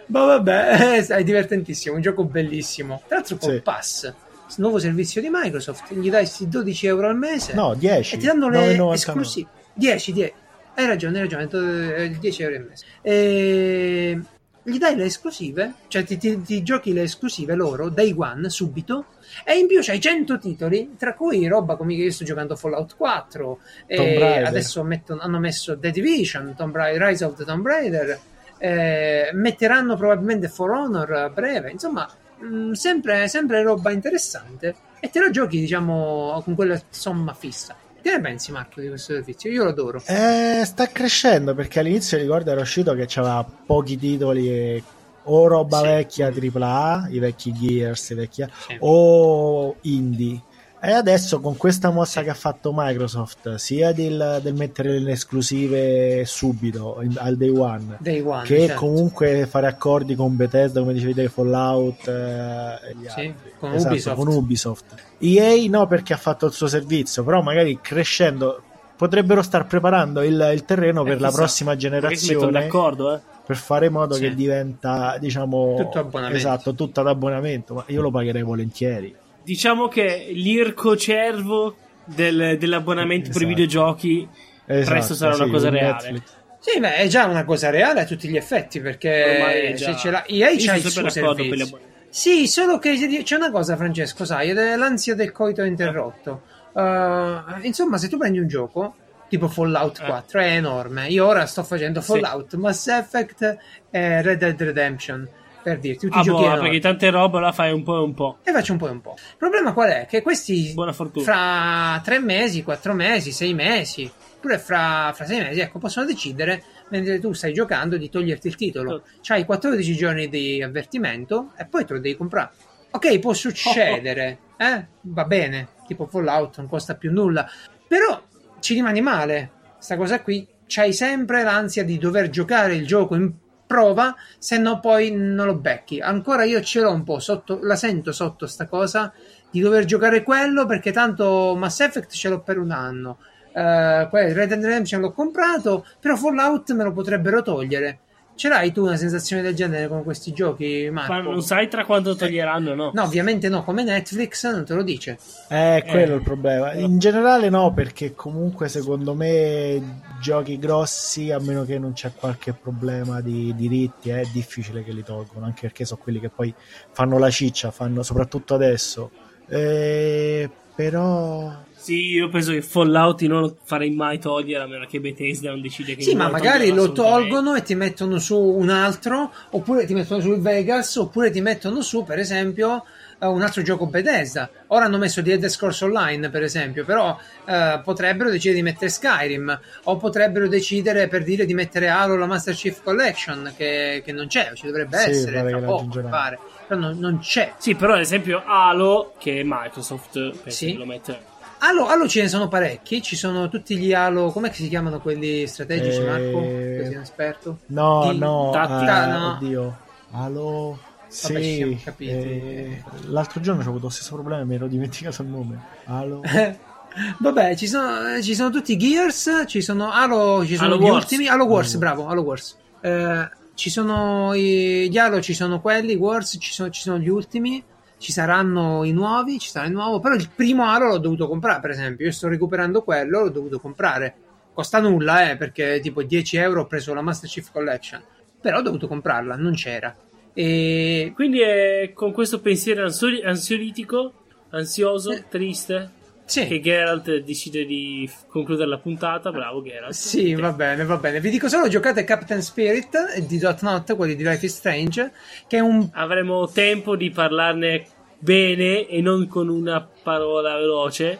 A: Ma vabbè, eh, è divertentissimo, un gioco bellissimo. Tra l'altro col sì. Pass, nuovo servizio di Microsoft, gli dai 12 euro al mese.
C: No, 10.
A: E ti danno le esclusive. 10, 10. Hai ragione, hai ragione, 10 euro al mese. E gli dai le esclusive, cioè ti, ti, ti, giochi le esclusive loro, day one, subito, e in più c'hai 100 titoli, tra cui roba come io sto giocando Fallout 4, e adesso metto, hanno messo The Division, Tomb Raider, Rise of the Tomb Raider, eh, metteranno probabilmente For Honor a breve, insomma, mh, mm, sempre, sempre roba interessante, e te la giochi, diciamo, con quella somma fissa. Che ne pensi, Marco, di questo servizio? Io lo adoro.
C: Eh, sta crescendo perché all'inizio ricordo era uscito che c'aveva pochi titoli e o roba sì. vecchia AAA, i vecchi Gears, i vecchi... Sì. o indie. E adesso con questa mossa che ha fatto Microsoft, sia del, del mettere le esclusive subito al day one,
A: day one
C: che
A: certo.
C: comunque fare accordi con Bethesda, come dicevi Fallout eh,
A: sì, con, esatto, Ubisoft.
C: con Ubisoft. EA no perché ha fatto il suo servizio, però magari crescendo potrebbero star preparando il, il terreno eh, per la prossima generazione.
B: d'accordo, eh
C: per fare in modo sì. che diventa diciamo
A: tutto abbonamento.
C: esatto tutto ad abbonamento ma io lo pagherei volentieri
B: diciamo che l'irco cervo del, dell'abbonamento esatto. per i videogiochi esatto, presto sarà sì, una cosa reale Netflix.
A: Sì, beh, è già una cosa reale a tutti gli effetti perché se ce l'ha EA c'ha il suo servizio. Sì, solo che c'è una cosa, Francesco, sai, è l'ansia del coito interrotto. Uh, insomma, se tu prendi un gioco tipo Fallout 4 eh. è enorme. Io ora sto facendo Fallout, sì. Mass Effect e Red Dead Redemption per dirti tutti
B: ah, giochi boh, perché tante robe la fai un po' e un po'.
A: E faccio un po' e un po'. Il problema qual è? Che questi fra tre mesi, quattro mesi, sei mesi, pure fra, fra sei mesi, ecco, possono decidere, mentre tu stai giocando, di toglierti il titolo. C'hai 14 giorni di avvertimento e poi te lo devi comprare. Ok, può succedere, oh, [laughs] oh. eh? Va bene, tipo Fallout non costa più nulla, però ci rimani male. Sta cosa qui, c'hai sempre l'ansia di dover giocare il gioco in prova, se no poi non lo becchi. Ancora io ce l'ho un po' sotto, la sento sotto sta cosa di dover giocare quello perché tanto Mass Effect ce l'ho per un anno. Uh, Red Dead Redemption l'ho comprato, però Fallout me lo potrebbero togliere. Ce l'hai tu una sensazione del genere con questi giochi, Marco? Ma
B: non sai tra quanto toglieranno, no?
A: No, ovviamente no, come Netflix non te lo dice.
C: Eh, quello è il problema. In generale no, perché comunque secondo me giochi grossi, a meno che non c'è qualche problema di diritti, è difficile che li tolgono, anche perché sono quelli che poi fanno la ciccia, fanno soprattutto adesso. Eh, però
B: Sì, io penso che Fallout non lo farei mai togliere a meno che Bethesda non decide che
A: Sì, ma magari lo tolgono e ti mettono su un altro, oppure ti mettono su il Vegas, oppure ti mettono su, per esempio, eh, un altro gioco Bethesda. Ora hanno messo The Elder Scrolls Online, per esempio, però eh, potrebbero decidere di mettere Skyrim, o potrebbero decidere per dire di mettere Halo la Master Chief Collection, che, che non c'è, ci dovrebbe
C: Sì,
A: essere tra poco, pare. Però non, non c'è.
B: Sì, però ad esempio Halo, che è Microsoft, penso
A: Sì.
B: che lo mette.
A: Halo, Halo ce ne sono parecchi, ci sono tutti gli Halo, com'è che si chiamano quelli strategici,
C: Eh,
A: Marco? Che sei un esperto?
C: no,
A: Di
C: no,
B: tattica,
C: eh,
A: no.
C: oddio. Allo sì,
A: Vabbè, ci siamo capiti.
C: eh, l'altro giorno ho avuto lo stesso problema mi ero dimenticato il nome. Allo [laughs]
A: Vabbè, ci sono, ci sono tutti i Gears, ci sono Halo, ci sono
B: Halo
A: gli
B: Wars.
A: ultimi. Halo Wars,
C: Halo.
A: bravo, Halo Wars. Eh, ci sono i, gli Halo, ci sono quelli, Wars, ci sono, ci sono gli ultimi. Ci saranno i nuovi, ci sarà il nuovo. Però il primo Halo l'ho dovuto comprare, per esempio. Io sto recuperando quello, l'ho dovuto comprare. Costa nulla, eh, perché tipo 10 euro ho preso la Master Chief Collection. Però ho dovuto comprarla, non c'era. E
B: Quindi è con questo pensiero ansio- ansiolitico, ansioso,
A: Eh.
B: triste,
A: sì.
B: che Geralt decide di concludere la puntata. Bravo Geralt.
A: Sì, va bene, va bene. Vi dico solo, giocate Captain Spirit di Dot Not, quelli di Life is Strange, che è un...
B: Avremo tempo di parlarne bene e non con una parola veloce.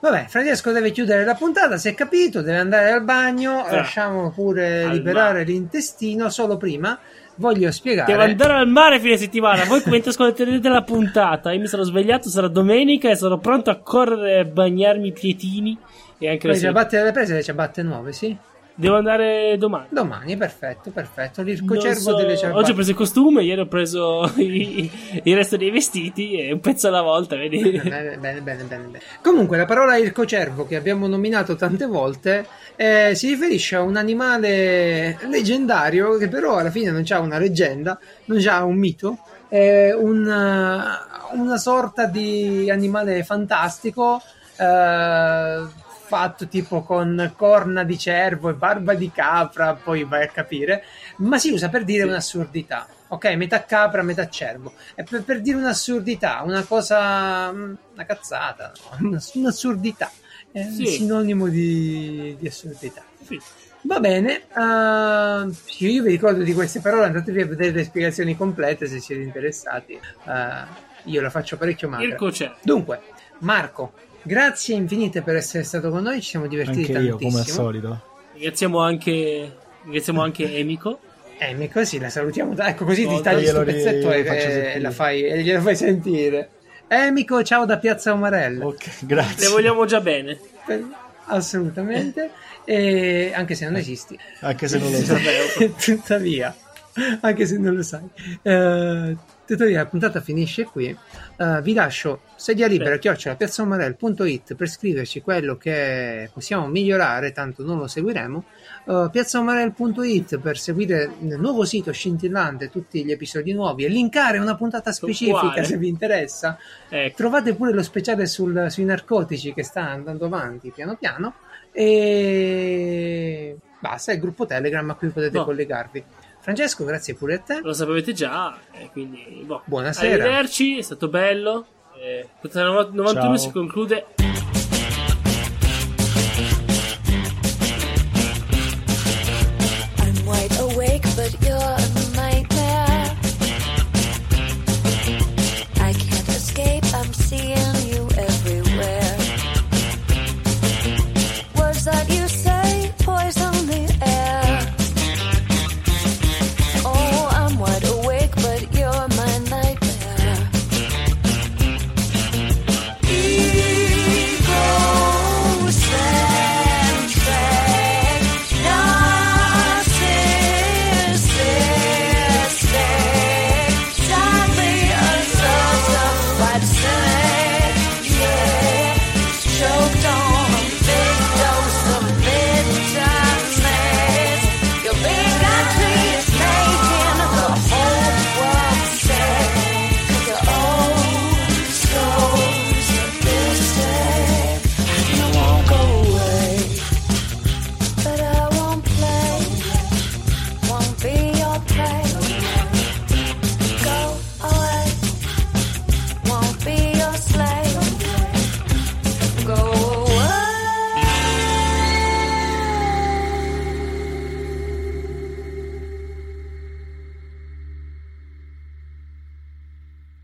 A: Vabbè, Francesco deve chiudere la puntata, si è capito, deve andare al bagno,
B: Ah,
A: lasciamo pure liberare
B: mare.
A: l'intestino, solo prima voglio spiegare...
B: Devo andare al mare fine settimana. Voi mentre ascolterete la puntata, io mi sarò svegliato, sarà domenica e sarò pronto a correre e bagnarmi i pietini. E anche
A: Le
B: la sera.
A: ciabatte delle prese, le ciabatte nuove, sì?
B: Devo andare domani.
A: Domani, perfetto, perfetto.
B: Non
A: L'ircocervo
B: so-
A: delle ciabatte.
B: Oggi ho preso il costume, ieri ho preso i- il resto dei vestiti e un pezzo alla volta, vedi? [laughs]
A: Bene, bene, bene, bene, bene. Comunque, la parola ircocervo che abbiamo nominato tante volte eh, si riferisce a un animale leggendario che però alla fine non ha una leggenda, non ha un mito, è un, eh, una sorta di animale fantastico eh, fatto tipo con corna di cervo e barba di capra, poi vai a capire, ma si usa per dire un'assurdità. Ok, metà capra, metà cervo. È per, per dire un'assurdità, una cosa, mm, una cazzata, no? [laughs] Una- un'assurdità. È un
B: Sì.
A: sinonimo di, di assurdità.
B: Sì.
A: Va bene, eh, io vi ricordo di queste parole, andatevi a vedere le spiegazioni complete se siete interessati. Eh, io la faccio parecchio
B: c'è.
A: Dunque, Marco, grazie infinite per essere stato con noi, ci siamo divertiti
C: anche io come al
A: tantissimo.
C: solito.
B: Ringraziamo anche, ringraziamo anche Emiko.
A: Eh, ma così la salutiamo, ecco così
B: No,
A: ti tagli
C: ri-
A: pezzetto e,
C: faccio
A: e la fai, e glielo fai sentire. Emico, ciao da Piazza Umarella.
C: Ok, grazie.
B: Le vogliamo già bene.
A: Eh, Assolutamente, e anche se non esisti.
C: Anche se non lo.
B: Vabbè, [laughs]
A: tuttavia, anche se non lo sai. Eh, tuttavia, la puntata finisce qui. Eh, vi lascio sedia libera,
B: Beh.
A: chiocciola, piazzaomarel.it per scriverci quello che possiamo migliorare, tanto non lo seguiremo. Uh, piazzaomarel.it per seguire il nuovo sito scintillante, tutti gli episodi nuovi e linkare una puntata specifica
B: Quale?
A: se vi interessa.
B: ecco.
A: Trovate pure lo speciale sul- sui narcotici che sta andando avanti piano piano. E basta, il gruppo Telegram a cui potete
B: No.
A: collegarvi. Francesco, grazie pure a te.
B: Lo sapete già, e quindi boh.
A: Buonasera.
B: Arrivederci, è stato bello. Eh, puntata 91
C: Ciao.
B: si conclude.